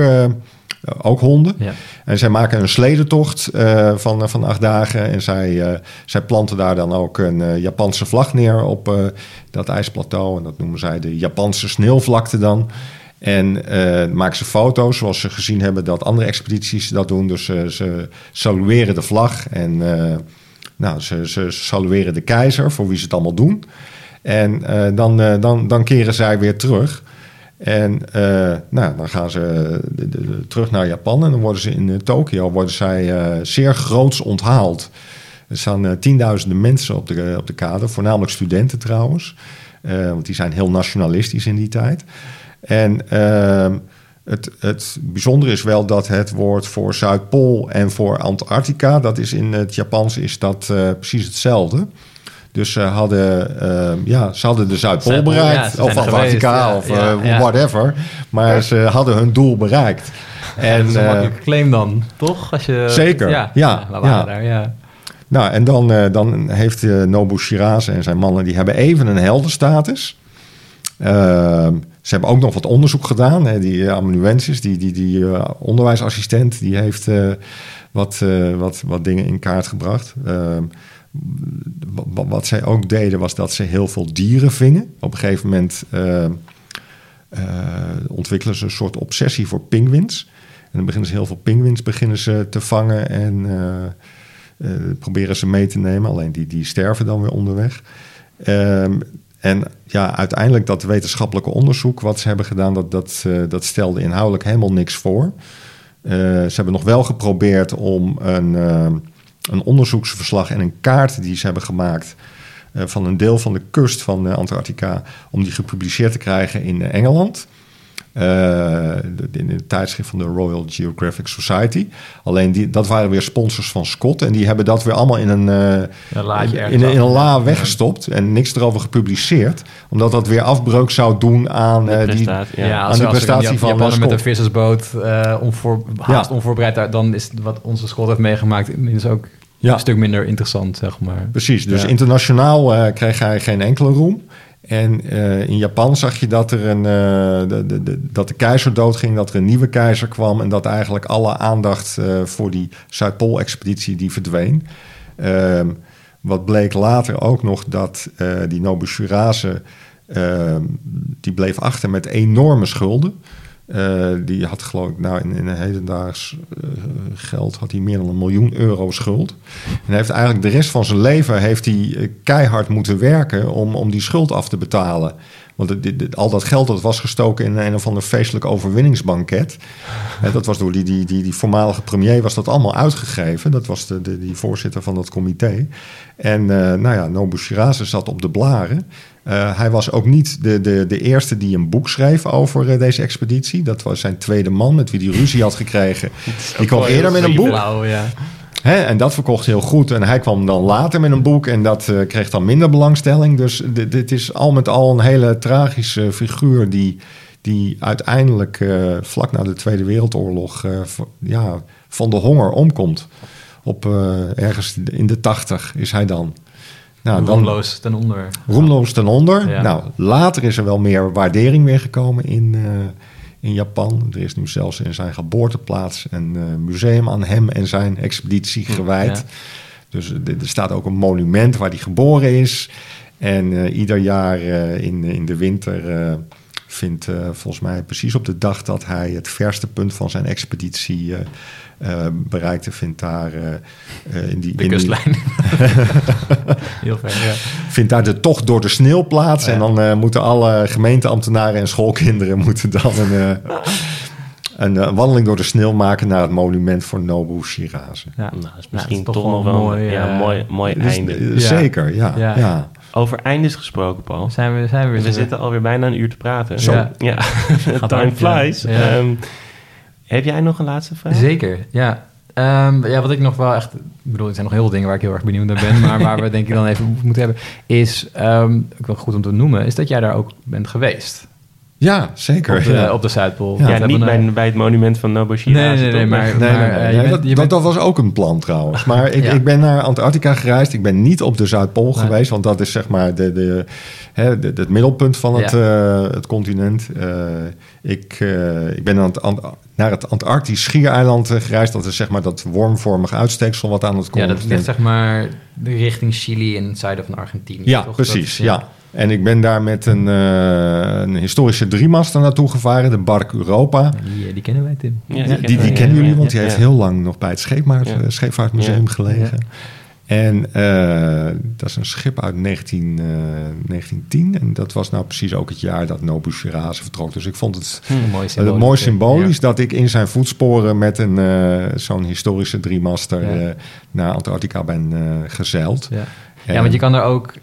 [SPEAKER 4] ook honden.
[SPEAKER 3] Ja.
[SPEAKER 4] En zij maken een sledentocht van, van acht dagen en zij, zij planten daar dan ook een Japanse vlag neer op dat ijsplateau. En dat noemen zij de Japanse sneeuwvlakte dan. En maken ze foto's, zoals ze gezien hebben dat andere expedities dat doen. Dus ze salueren de vlag en nou, ze, ze salueren de keizer, voor wie ze het allemaal doen. En dan, dan, dan keren zij weer terug. En nou, dan gaan ze de, terug naar Japan en dan worden ze in Tokio worden zij zeer groots onthaald. Er staan tienduizenden mensen op de, op de kade, voornamelijk studenten trouwens. want die zijn heel nationalistisch in die tijd. En uh, het, het bijzondere is wel dat het woord voor Zuidpool en voor Antarctica, dat is in het Japans is dat uh, precies hetzelfde. Dus ze hadden, uh, ja, ze hadden de Zuidpool, bereikt,
[SPEAKER 3] ja,
[SPEAKER 4] of Antarctica, of ja. whatever. Maar ze hadden hun doel bereikt.
[SPEAKER 3] En, dat is een makkelijke claim dan, toch? Als je,
[SPEAKER 4] zeker, ja. ja,
[SPEAKER 3] ja. Daar, ja.
[SPEAKER 4] Nou, en dan, uh, dan heeft Nobu Shiraz en zijn mannen, die hebben even een heldenstatus. Uh, ze hebben ook nog wat onderzoek gedaan. Hè. Die uh, amanuensis, die, die, die uh, onderwijsassistent, die heeft wat, wat, wat dingen in kaart gebracht. Ehm, wat, zij ook deden, was dat ze heel veel dieren vingen. Op een gegeven moment ehm, ontwikkelen ze een soort obsessie voor pinguïns. En dan beginnen ze heel veel pinguïns beginnen ze te vangen en proberen ze mee te nemen. Alleen die, die sterven dan weer onderweg. Um, en ja, uiteindelijk dat wetenschappelijke onderzoek wat ze hebben gedaan, dat, dat, uh, dat stelde inhoudelijk helemaal niks voor. Ze hebben nog wel geprobeerd om een, uh, een onderzoeksverslag en een kaart die ze hebben gemaakt van een deel van de kust van Antarctica, om die gepubliceerd te krijgen in Engeland. Uh, in het tijdschrift van de Royal Geographic Society. Alleen die, dat waren weer sponsors van Scott. En die hebben dat weer allemaal in een, uh,
[SPEAKER 3] een
[SPEAKER 4] in, in, in, een la weggestopt. En niks erover gepubliceerd. Omdat dat weer afbreuk zou doen aan, uh, die,
[SPEAKER 3] ja. Ja, aan de prestatie van Japaner met een vissersboot. onvoor, haast ja. onvoorbereid. Dan is wat onze Scott heeft meegemaakt. Is ook ja. een stuk minder interessant, zeg maar.
[SPEAKER 4] Precies. Dus internationaal kreeg hij geen enkele roem. En uh, in Japan zag je dat er een, uh, de, de, dat de keizer doodging, dat er een nieuwe keizer kwam en dat eigenlijk alle aandacht uh, voor die Zuidpool-expeditie die verdween. Ehm, wat bleek later ook nog dat die Nobushirase, ehm, die bleef achter met enorme schulden. Eh, die had geloof ik, nou in, in een hedendaags eh, geld had hij meer dan een miljoen euro schuld. En heeft eigenlijk de rest van zijn leven heeft hij eh, keihard moeten werken om, om die schuld af te betalen. Want al dat geld dat was gestoken in een of ander feestelijk overwinningsbanket. Hè, dat was door die, die, die, die voormalige premier was dat allemaal uitgegeven. Dat was de, die voorzitter van dat comité. En nou ja, Nobu Shirazi zat op de blaren. Eh, hij was ook niet de, de, de eerste die een boek schreef over eh, deze expeditie. Dat was zijn tweede man met wie hij ruzie had gekregen. [laughs] Die kwam eerder met een boek.
[SPEAKER 3] Blauw, ja.
[SPEAKER 4] Hè, en dat verkocht heel goed. En hij kwam dan later met een boek en dat eh, kreeg dan minder belangstelling. Dus dit, dit is al met al een hele tragische figuur die, die uiteindelijk eh, vlak na de Tweede Wereldoorlog eh, ja, van de honger omkomt. Op eh, ergens in de tachtig is hij dan. Nou, dan
[SPEAKER 3] Roemloos ten onder.
[SPEAKER 4] roemloos ten onder.
[SPEAKER 3] Ja.
[SPEAKER 4] Nou, later is er wel meer waardering weer gekomen in, eh, in Japan. Er is nu zelfs in zijn geboorteplaats een eh, museum aan hem en zijn expeditie gewijd.
[SPEAKER 3] Ja.
[SPEAKER 4] Dus er er staat ook een monument waar hij geboren is. En eh, ieder jaar eh, in, in de winter eh, vindt eh, volgens mij precies op de dag dat hij het verste punt van zijn expeditie eh, eh, bereikte, vindt daar eh, eh, in die
[SPEAKER 3] De
[SPEAKER 4] in die-
[SPEAKER 3] kustlijn. [laughs] Heel fijn, ja.
[SPEAKER 4] vindt daar de tocht door de sneeuw plaats.
[SPEAKER 3] Ja.
[SPEAKER 4] En dan eh, moeten alle gemeenteambtenaren en schoolkinderen [laughs] moeten dan een, eh, een eh, wandeling door de sneeuw maken naar het monument voor Nobu Shirazi.
[SPEAKER 3] Ja.
[SPEAKER 1] Nou, dat is
[SPEAKER 3] Ja,
[SPEAKER 1] misschien
[SPEAKER 3] is
[SPEAKER 1] toch,
[SPEAKER 3] toch
[SPEAKER 1] nog
[SPEAKER 3] wel
[SPEAKER 1] wel
[SPEAKER 3] mooi,
[SPEAKER 1] een ja,
[SPEAKER 3] eh,
[SPEAKER 1] mooi, mooi einde.
[SPEAKER 4] eh,
[SPEAKER 3] Ja.
[SPEAKER 4] Zeker, ja.
[SPEAKER 3] Ja.
[SPEAKER 4] ja.
[SPEAKER 1] Over eindes gesproken, Paul.
[SPEAKER 3] Zijn we, zijn we,
[SPEAKER 1] We zitten alweer bijna een uur te praten.
[SPEAKER 3] Zo.
[SPEAKER 1] Ja, [laughs] time flies.
[SPEAKER 3] Ja.
[SPEAKER 1] Heb jij nog een laatste vraag?
[SPEAKER 3] Zeker, ja. Ehm, ja, wat ik nog wel echt... Ik bedoel, er zijn nog heel veel dingen waar ik heel erg benieuwd naar ben... maar [laughs] waar we denk ik dan even moeten hebben... is, ehm ook wel goed om te noemen... is dat jij daar ook bent geweest.
[SPEAKER 4] Ja, zeker.
[SPEAKER 3] Op de,
[SPEAKER 4] ja.
[SPEAKER 3] op de Zuidpool.
[SPEAKER 4] Ja,
[SPEAKER 1] niet
[SPEAKER 3] een-
[SPEAKER 1] bij, bij het monument van Nobushima.
[SPEAKER 3] Nee, nee, nee, maar-
[SPEAKER 4] Nee,
[SPEAKER 3] eh, bent-
[SPEAKER 4] dat, dat, was ook een plan trouwens. [laughs] Maar ik,
[SPEAKER 3] Ja.
[SPEAKER 4] ik ben naar Antarctica gereisd. Ik ben niet op de Zuidpool
[SPEAKER 3] Nee.
[SPEAKER 4] geweest. Want dat is zeg maar de, de, hè, de- het middelpunt van het, eh, het continent. Eh, ik, eh, ik ben aan het, naar het Antarctisch schiereiland eh, gereisd. Dat is zeg maar dat wormvormig uitsteeksel wat aan het
[SPEAKER 3] Ja,
[SPEAKER 4] continent...
[SPEAKER 3] dat ligt zeg maar richting Chili en het zuiden van Argentinië.
[SPEAKER 4] Ja,
[SPEAKER 3] toch?
[SPEAKER 4] precies.
[SPEAKER 3] Is-
[SPEAKER 4] ja. En ik ben daar met een, eh, een historische driemaster naartoe gevaren. De Bark Europa.
[SPEAKER 3] Die, eh, die kennen wij, Tim.
[SPEAKER 1] Ja,
[SPEAKER 4] Die,
[SPEAKER 1] die
[SPEAKER 4] die,
[SPEAKER 1] kennen ja,
[SPEAKER 4] jullie,
[SPEAKER 1] ja,
[SPEAKER 4] want die
[SPEAKER 1] ja.
[SPEAKER 4] heeft heel lang nog bij het Scheepvaart,
[SPEAKER 1] Ja.
[SPEAKER 4] Scheepvaartmuseum
[SPEAKER 1] Ja.
[SPEAKER 4] gelegen. En eh, dat is een schip uit 19, eh, 1910. En dat was nou precies ook het jaar dat Nobu Shirazi vertrok. Dus ik vond het,
[SPEAKER 3] Mooi
[SPEAKER 4] het
[SPEAKER 3] symbolisch.
[SPEAKER 4] mooi symbolisch dat ik in zijn voetsporen met een, eh, zo'n historische driemaster
[SPEAKER 3] Ja.
[SPEAKER 4] eh, naar Antarctica ben eh, gezeild.
[SPEAKER 3] Ja.
[SPEAKER 4] En-
[SPEAKER 3] ja, want je kan er ook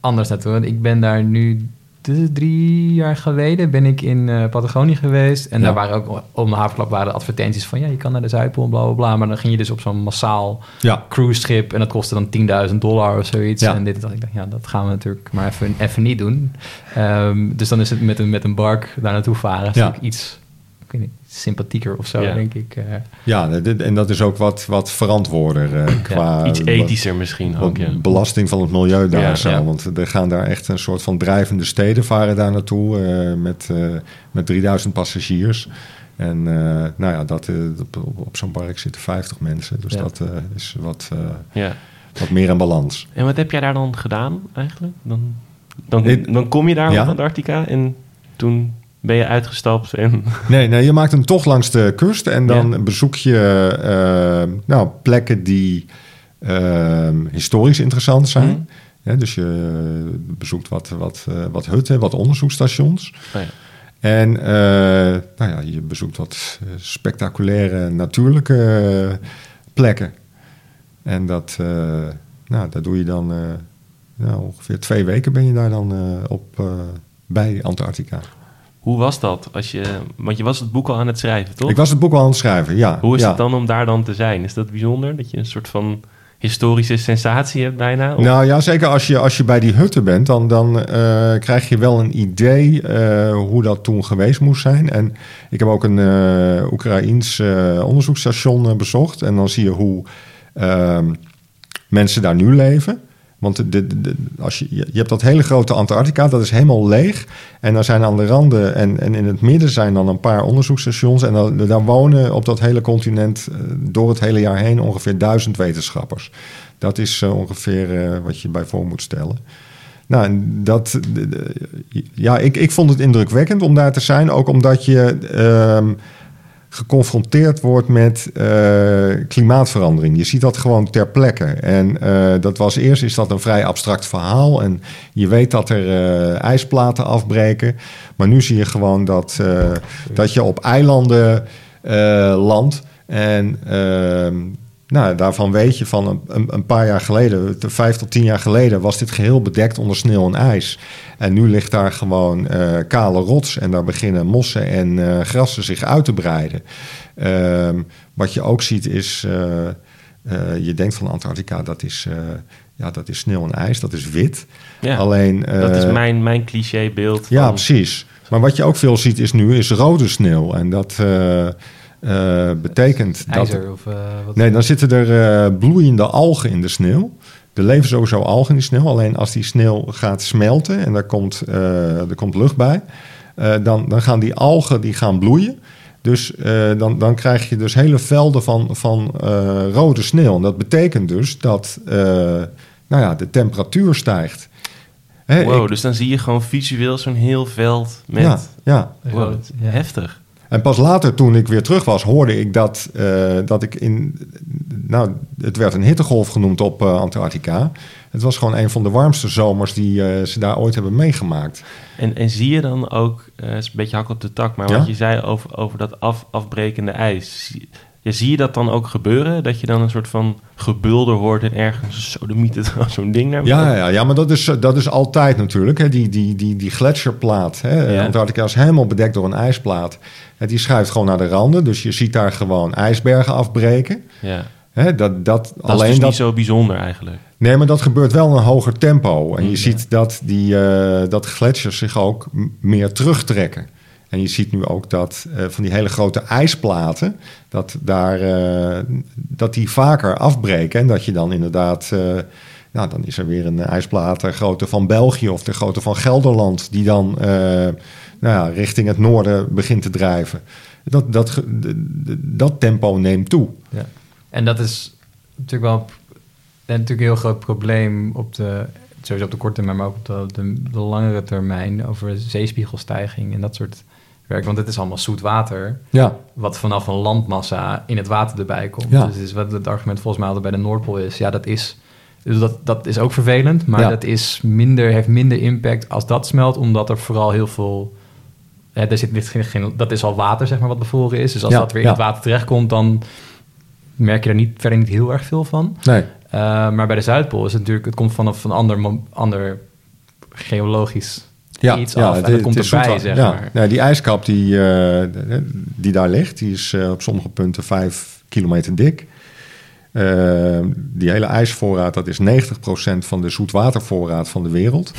[SPEAKER 3] anders naartoe. Want ik ben daar nu drie jaar geleden ben ik in eh, Patagonië geweest. En
[SPEAKER 4] Ja.
[SPEAKER 3] daar waren ook om de havenklap waren advertenties van... ja, je kan naar de Zuidpool, bla, bla, bla. Maar dan ging je dus op zo'n massaal
[SPEAKER 4] Ja,
[SPEAKER 3] cruise schip... en dat kostte dan 10.000 dollar of zoiets.
[SPEAKER 4] Ja.
[SPEAKER 3] En dit dacht ik, dacht, ja, dat gaan we natuurlijk maar even, even niet doen. Ehm, dus dan is het met een, met een bark daar naartoe varen...
[SPEAKER 4] Ja.
[SPEAKER 3] iets ik weet niet, sympathieker of zo,
[SPEAKER 1] Ja.
[SPEAKER 3] denk ik. eh.
[SPEAKER 4] ja dit- en dat is ook wat, wat verantwoorder eh, qua...
[SPEAKER 1] Iets ethischer misschien ook, ja.
[SPEAKER 4] Belasting van het milieu daar
[SPEAKER 1] Ja,
[SPEAKER 4] zo.
[SPEAKER 3] ja.
[SPEAKER 4] Want er gaan daar echt een soort van drijvende steden varen daar naartoe. eh, met, eh, met 3000 passagiers. En eh, nou ja, dat, eh, op, op, op zo'n bark zitten 50 mensen. Dus
[SPEAKER 3] Ja.
[SPEAKER 4] dat eh, is wat, eh,
[SPEAKER 1] Ja.
[SPEAKER 4] wat meer in balans.
[SPEAKER 1] En wat heb jij daar dan gedaan eigenlijk? Dan, dan, dan kom je daar
[SPEAKER 4] Ja.
[SPEAKER 1] op Antarctica en toen ben je uitgestapt en... [laughs]
[SPEAKER 4] Nee, nee, je maakt een tocht langs de kust en dan
[SPEAKER 1] Ja.
[SPEAKER 4] bezoek je eh, nou, plekken die eh, historisch interessant zijn.
[SPEAKER 1] Mhm.
[SPEAKER 4] Ja, dus je bezoekt wat, wat, eh, wat hutten, wat onderzoeksstations.
[SPEAKER 1] Oh ja.
[SPEAKER 4] En eh, nou ja, je bezoekt wat spectaculaire natuurlijke plekken. En dat, nou, dat doe je dan nou, ongeveer twee weken ben je daar dan op bij Antarctica.
[SPEAKER 1] Hoe was dat? Als je, want je was het boek al aan het schrijven, toch?
[SPEAKER 4] Ik was het boek al aan het schrijven, ja.
[SPEAKER 1] Hoe is
[SPEAKER 4] ja.
[SPEAKER 1] het dan om daar dan te zijn? Is dat bijzonder? Dat je een soort van historische sensatie hebt bijna? Of-
[SPEAKER 4] Nou ja, zeker als je, als je bij die hutten bent, dan, dan eh, krijg je wel een idee eh, hoe dat toen geweest moest zijn. En ik heb ook een eh Oekraïens onderzoeksstation bezocht. En dan zie je hoe ehm, mensen daar nu leven. Want als je, je hebt dat hele grote Antarctica, dat is helemaal leeg. En dan zijn aan de randen en, en in het midden zijn dan een paar onderzoeksstations. En dan, daar wonen op dat hele continent eh, door het hele jaar heen ongeveer duizend wetenschappers. Dat is eh, ongeveer eh, wat je bij voor moet stellen. Nou, dat, ja, ik, ik vond het indrukwekkend om daar te zijn. Ook omdat je ehm, geconfronteerd wordt met eh, klimaatverandering. Je ziet dat gewoon ter plekke. En eh, dat was eerst is dat een vrij abstract verhaal. En je weet dat er eh, ijsplaten afbreken. Maar nu zie je gewoon dat, dat je op eilanden landt. En ehm, nou, daarvan weet je van een, een, paar jaar geleden, vijf tot tien jaar geleden, was dit geheel bedekt onder sneeuw en ijs. En nu ligt daar gewoon eh, kale rots en daar beginnen mossen en eh, grassen zich uit te breiden. Ehm, wat je ook ziet is, eh, je denkt van Antarctica, dat is, ja, dat is sneeuw en ijs, dat is wit.
[SPEAKER 1] Ja,
[SPEAKER 4] Alleen,
[SPEAKER 1] dat is mijn, mijn clichébeeld.
[SPEAKER 4] ja, precies. Maar wat je ook veel ziet is nu is rode sneeuw. En dat eh, betekent dat...
[SPEAKER 3] IJzer of... eh, wat
[SPEAKER 4] Nee, dan zitten er eh, bloeiende algen in de sneeuw. Er leven sowieso algen in die sneeuw. Alleen als die sneeuw gaat smelten en daar komt, eh, er komt lucht bij... eh, dan, dan gaan die algen die gaan bloeien. Dus eh, dan, dan krijg je dus hele velden van, van eh, rode sneeuw. En dat betekent dus dat eh, nou ja, de temperatuur stijgt. Hè,
[SPEAKER 1] Wow,
[SPEAKER 4] ik-
[SPEAKER 1] dus dan zie je gewoon visueel zo'n heel veld met...
[SPEAKER 4] ja, ja.
[SPEAKER 1] Wow,
[SPEAKER 3] rood, ja.
[SPEAKER 1] heftig.
[SPEAKER 4] En pas later, toen ik weer terug was, hoorde ik dat, eh, dat ik in. Nou, het werd een hittegolf genoemd op eh, Antarctica. Het was gewoon een van de warmste zomers die eh, ze daar ooit hebben meegemaakt.
[SPEAKER 1] En, en zie je dan ook, is een beetje hak op de tak, maar
[SPEAKER 4] Ja?
[SPEAKER 1] wat je zei over, over dat af, afbrekende ijs. Zie, ja, zie je dat dan ook gebeuren? Dat je dan een soort van gebulder hoort en ergens zo de mythe zo'n ding naar
[SPEAKER 4] Ja, ja, ja maar dat is, dat is altijd natuurlijk. Hè. Die, die, die, die gletsjerplaat. Hè.
[SPEAKER 1] Ja.
[SPEAKER 4] Antarctica is helemaal bedekt door een ijsplaat. Die schuift gewoon naar de randen. Dus je ziet daar gewoon ijsbergen afbreken.
[SPEAKER 1] Ja.
[SPEAKER 4] Hè. Dat, dat,
[SPEAKER 1] Dat
[SPEAKER 4] alleen
[SPEAKER 1] is dus
[SPEAKER 4] dat,
[SPEAKER 1] niet zo bijzonder eigenlijk.
[SPEAKER 4] Nee, maar dat gebeurt wel in een hoger tempo. En je
[SPEAKER 1] Ja.
[SPEAKER 4] ziet dat, die, eh, dat gletsjers zich ook meer terugtrekken. En je ziet nu ook dat eh, van die hele grote ijsplaten, dat, daar, eh, dat die vaker afbreken. En dat je dan inderdaad, eh, nou dan is er weer een ijsplaat grootte van België of ter grootte van Gelderland, die dan nou ja, richting het noorden begint te drijven. Dat, dat, dat tempo neemt toe.
[SPEAKER 3] Ja. En dat is natuurlijk wel en natuurlijk een heel groot probleem op de, sowieso op de korte termijn, maar ook op de, de, de langere termijn over zeespiegelstijging en dat soort Want het is allemaal zoet water,
[SPEAKER 4] Ja,
[SPEAKER 3] wat vanaf een landmassa in het water erbij komt.
[SPEAKER 4] Ja.
[SPEAKER 3] Dus is wat het argument volgens mij altijd bij de Noordpool is. Ja, dat is, dus dat, dat is ook vervelend, maar
[SPEAKER 4] Ja.
[SPEAKER 3] dat is minder, heeft minder impact als dat smelt, omdat er vooral heel veel... Hè, er zit, geen, geen- dat is al water, zeg maar, wat bevroren is. Dus als
[SPEAKER 4] Ja,
[SPEAKER 3] dat weer in het water terechtkomt, dan merk je er niet, verder niet heel erg veel van.
[SPEAKER 4] nee.
[SPEAKER 3] Uh, maar bij de Zuidpool is het natuurlijk, het komt vanaf een ander, ander geologisch iets af. En
[SPEAKER 4] het-
[SPEAKER 3] dat komt erbij,
[SPEAKER 4] zoet-
[SPEAKER 3] zeg
[SPEAKER 4] ja.
[SPEAKER 3] maar.
[SPEAKER 4] Die ijskap die, eh, die daar ligt, die is eh, op sommige punten vijf kilometer dik. Eh, die hele ijsvoorraad, dat is 90% van de zoetwatervoorraad van de wereld.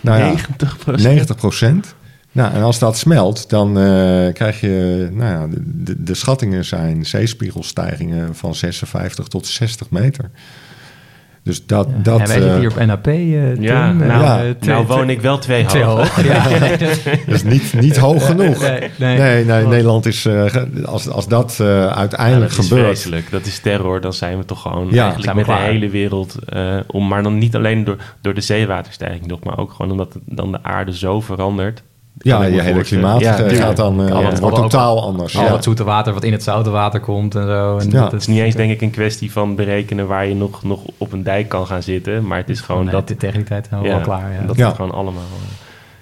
[SPEAKER 4] Nou ja,
[SPEAKER 1] 90
[SPEAKER 4] 90 procent. Nou, en als dat smelt, dan eh, krijg je, nou ja, de, de, de schattingen zijn zeespiegelstijgingen van 56 tot 60 meter. Dus dat,
[SPEAKER 3] Ja.
[SPEAKER 4] dat
[SPEAKER 3] en wij zitten
[SPEAKER 4] eh,
[SPEAKER 3] hier op NAP, eh, Tim.
[SPEAKER 1] Ja,
[SPEAKER 3] Eh,
[SPEAKER 1] nou,
[SPEAKER 4] ja.
[SPEAKER 3] eh, twee-
[SPEAKER 1] nou woon ik wel twee
[SPEAKER 3] twee
[SPEAKER 1] hoog.
[SPEAKER 3] hoog. Ja. [laughs]
[SPEAKER 4] dat is niet, niet hoog genoeg.
[SPEAKER 3] Nee, nee.
[SPEAKER 4] Nee, nee. Nederland is, eh, als, als dat eh,
[SPEAKER 1] Ja,
[SPEAKER 4] uiteindelijk
[SPEAKER 1] dat is
[SPEAKER 4] gebeurt.
[SPEAKER 1] vreselijk. Dat is terror. Dan zijn we toch gewoon
[SPEAKER 4] Ja,
[SPEAKER 1] eigenlijk met de hele wereld eh, om. Maar dan niet alleen door, door de zeewaterstijging nog, maar ook gewoon omdat het- dan de aarde zo verandert.
[SPEAKER 4] Ja, je hele klimaat
[SPEAKER 1] Ja,
[SPEAKER 4] eh, gaat dan, eh, het wordt
[SPEAKER 3] ook-
[SPEAKER 4] totaal anders.
[SPEAKER 3] Al
[SPEAKER 4] ja.
[SPEAKER 3] het zoete water wat in het zoute water komt en zo. En
[SPEAKER 4] Ja.
[SPEAKER 3] dat
[SPEAKER 1] Het is niet eens denk ik een kwestie van berekenen waar je nog, nog op een dijk kan gaan zitten. Maar het is gewoon
[SPEAKER 3] Nee,
[SPEAKER 1] dat,
[SPEAKER 3] dit- tegen die tijd zijn we
[SPEAKER 1] ja,
[SPEAKER 3] wel klaar. Ja.
[SPEAKER 1] dat
[SPEAKER 4] Ja.
[SPEAKER 1] het gewoon allemaal eh,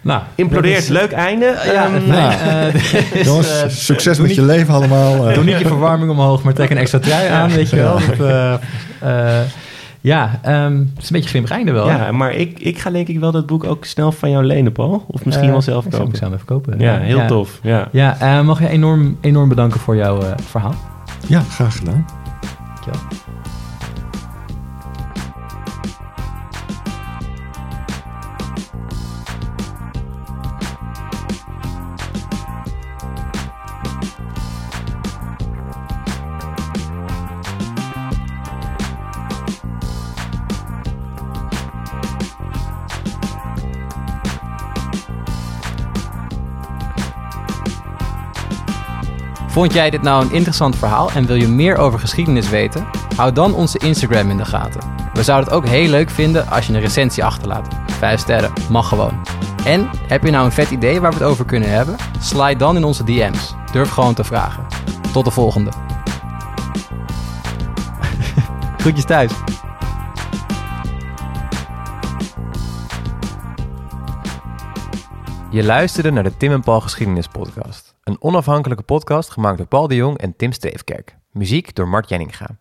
[SPEAKER 3] nou,
[SPEAKER 1] implodeert.
[SPEAKER 3] is-
[SPEAKER 1] Leuk einde.
[SPEAKER 3] Ja,
[SPEAKER 1] Ehm,
[SPEAKER 4] nou,
[SPEAKER 3] Eh, [laughs] is, [laughs]
[SPEAKER 4] Jongens, succes met je leven allemaal.
[SPEAKER 3] Doe niet je verwarming omhoog, maar trek een extra trui [laughs] aan, weet je wel. Dat, eh, eh, ja, ehm, het is een beetje grimmig einde wel.
[SPEAKER 1] ja, maar ik, ik ga denk ik wel dat boek ook snel van jou lenen, Paul. Of misschien
[SPEAKER 3] Eh,
[SPEAKER 1] wel zelf
[SPEAKER 3] ik zou hem
[SPEAKER 1] kopen.
[SPEAKER 3] zelf even kopen.
[SPEAKER 1] Ja, heel tof. Ja.
[SPEAKER 3] Ja, eh, mag je enorm, enorm bedanken voor jouw eh, verhaal.
[SPEAKER 4] Ja, graag gedaan.
[SPEAKER 3] Dankjewel. Vond jij dit nou een interessant verhaal en wil je meer over geschiedenis weten? Hou dan onze Instagram in de gaten. We zouden het ook heel leuk vinden als je een recensie achterlaat. Vijf sterren, mag gewoon. En heb je nou een vet idee waar we het over kunnen hebben? Slide dan in onze DM's. Durf gewoon te vragen. Tot de volgende. [laughs] Groetjes thuis.
[SPEAKER 5] Je luisterde naar de Tim en Paul Geschiedenis Podcast. Een onafhankelijke podcast gemaakt door Paul de Jong en Tim Steefkerk. Muziek door Mart Jenninga.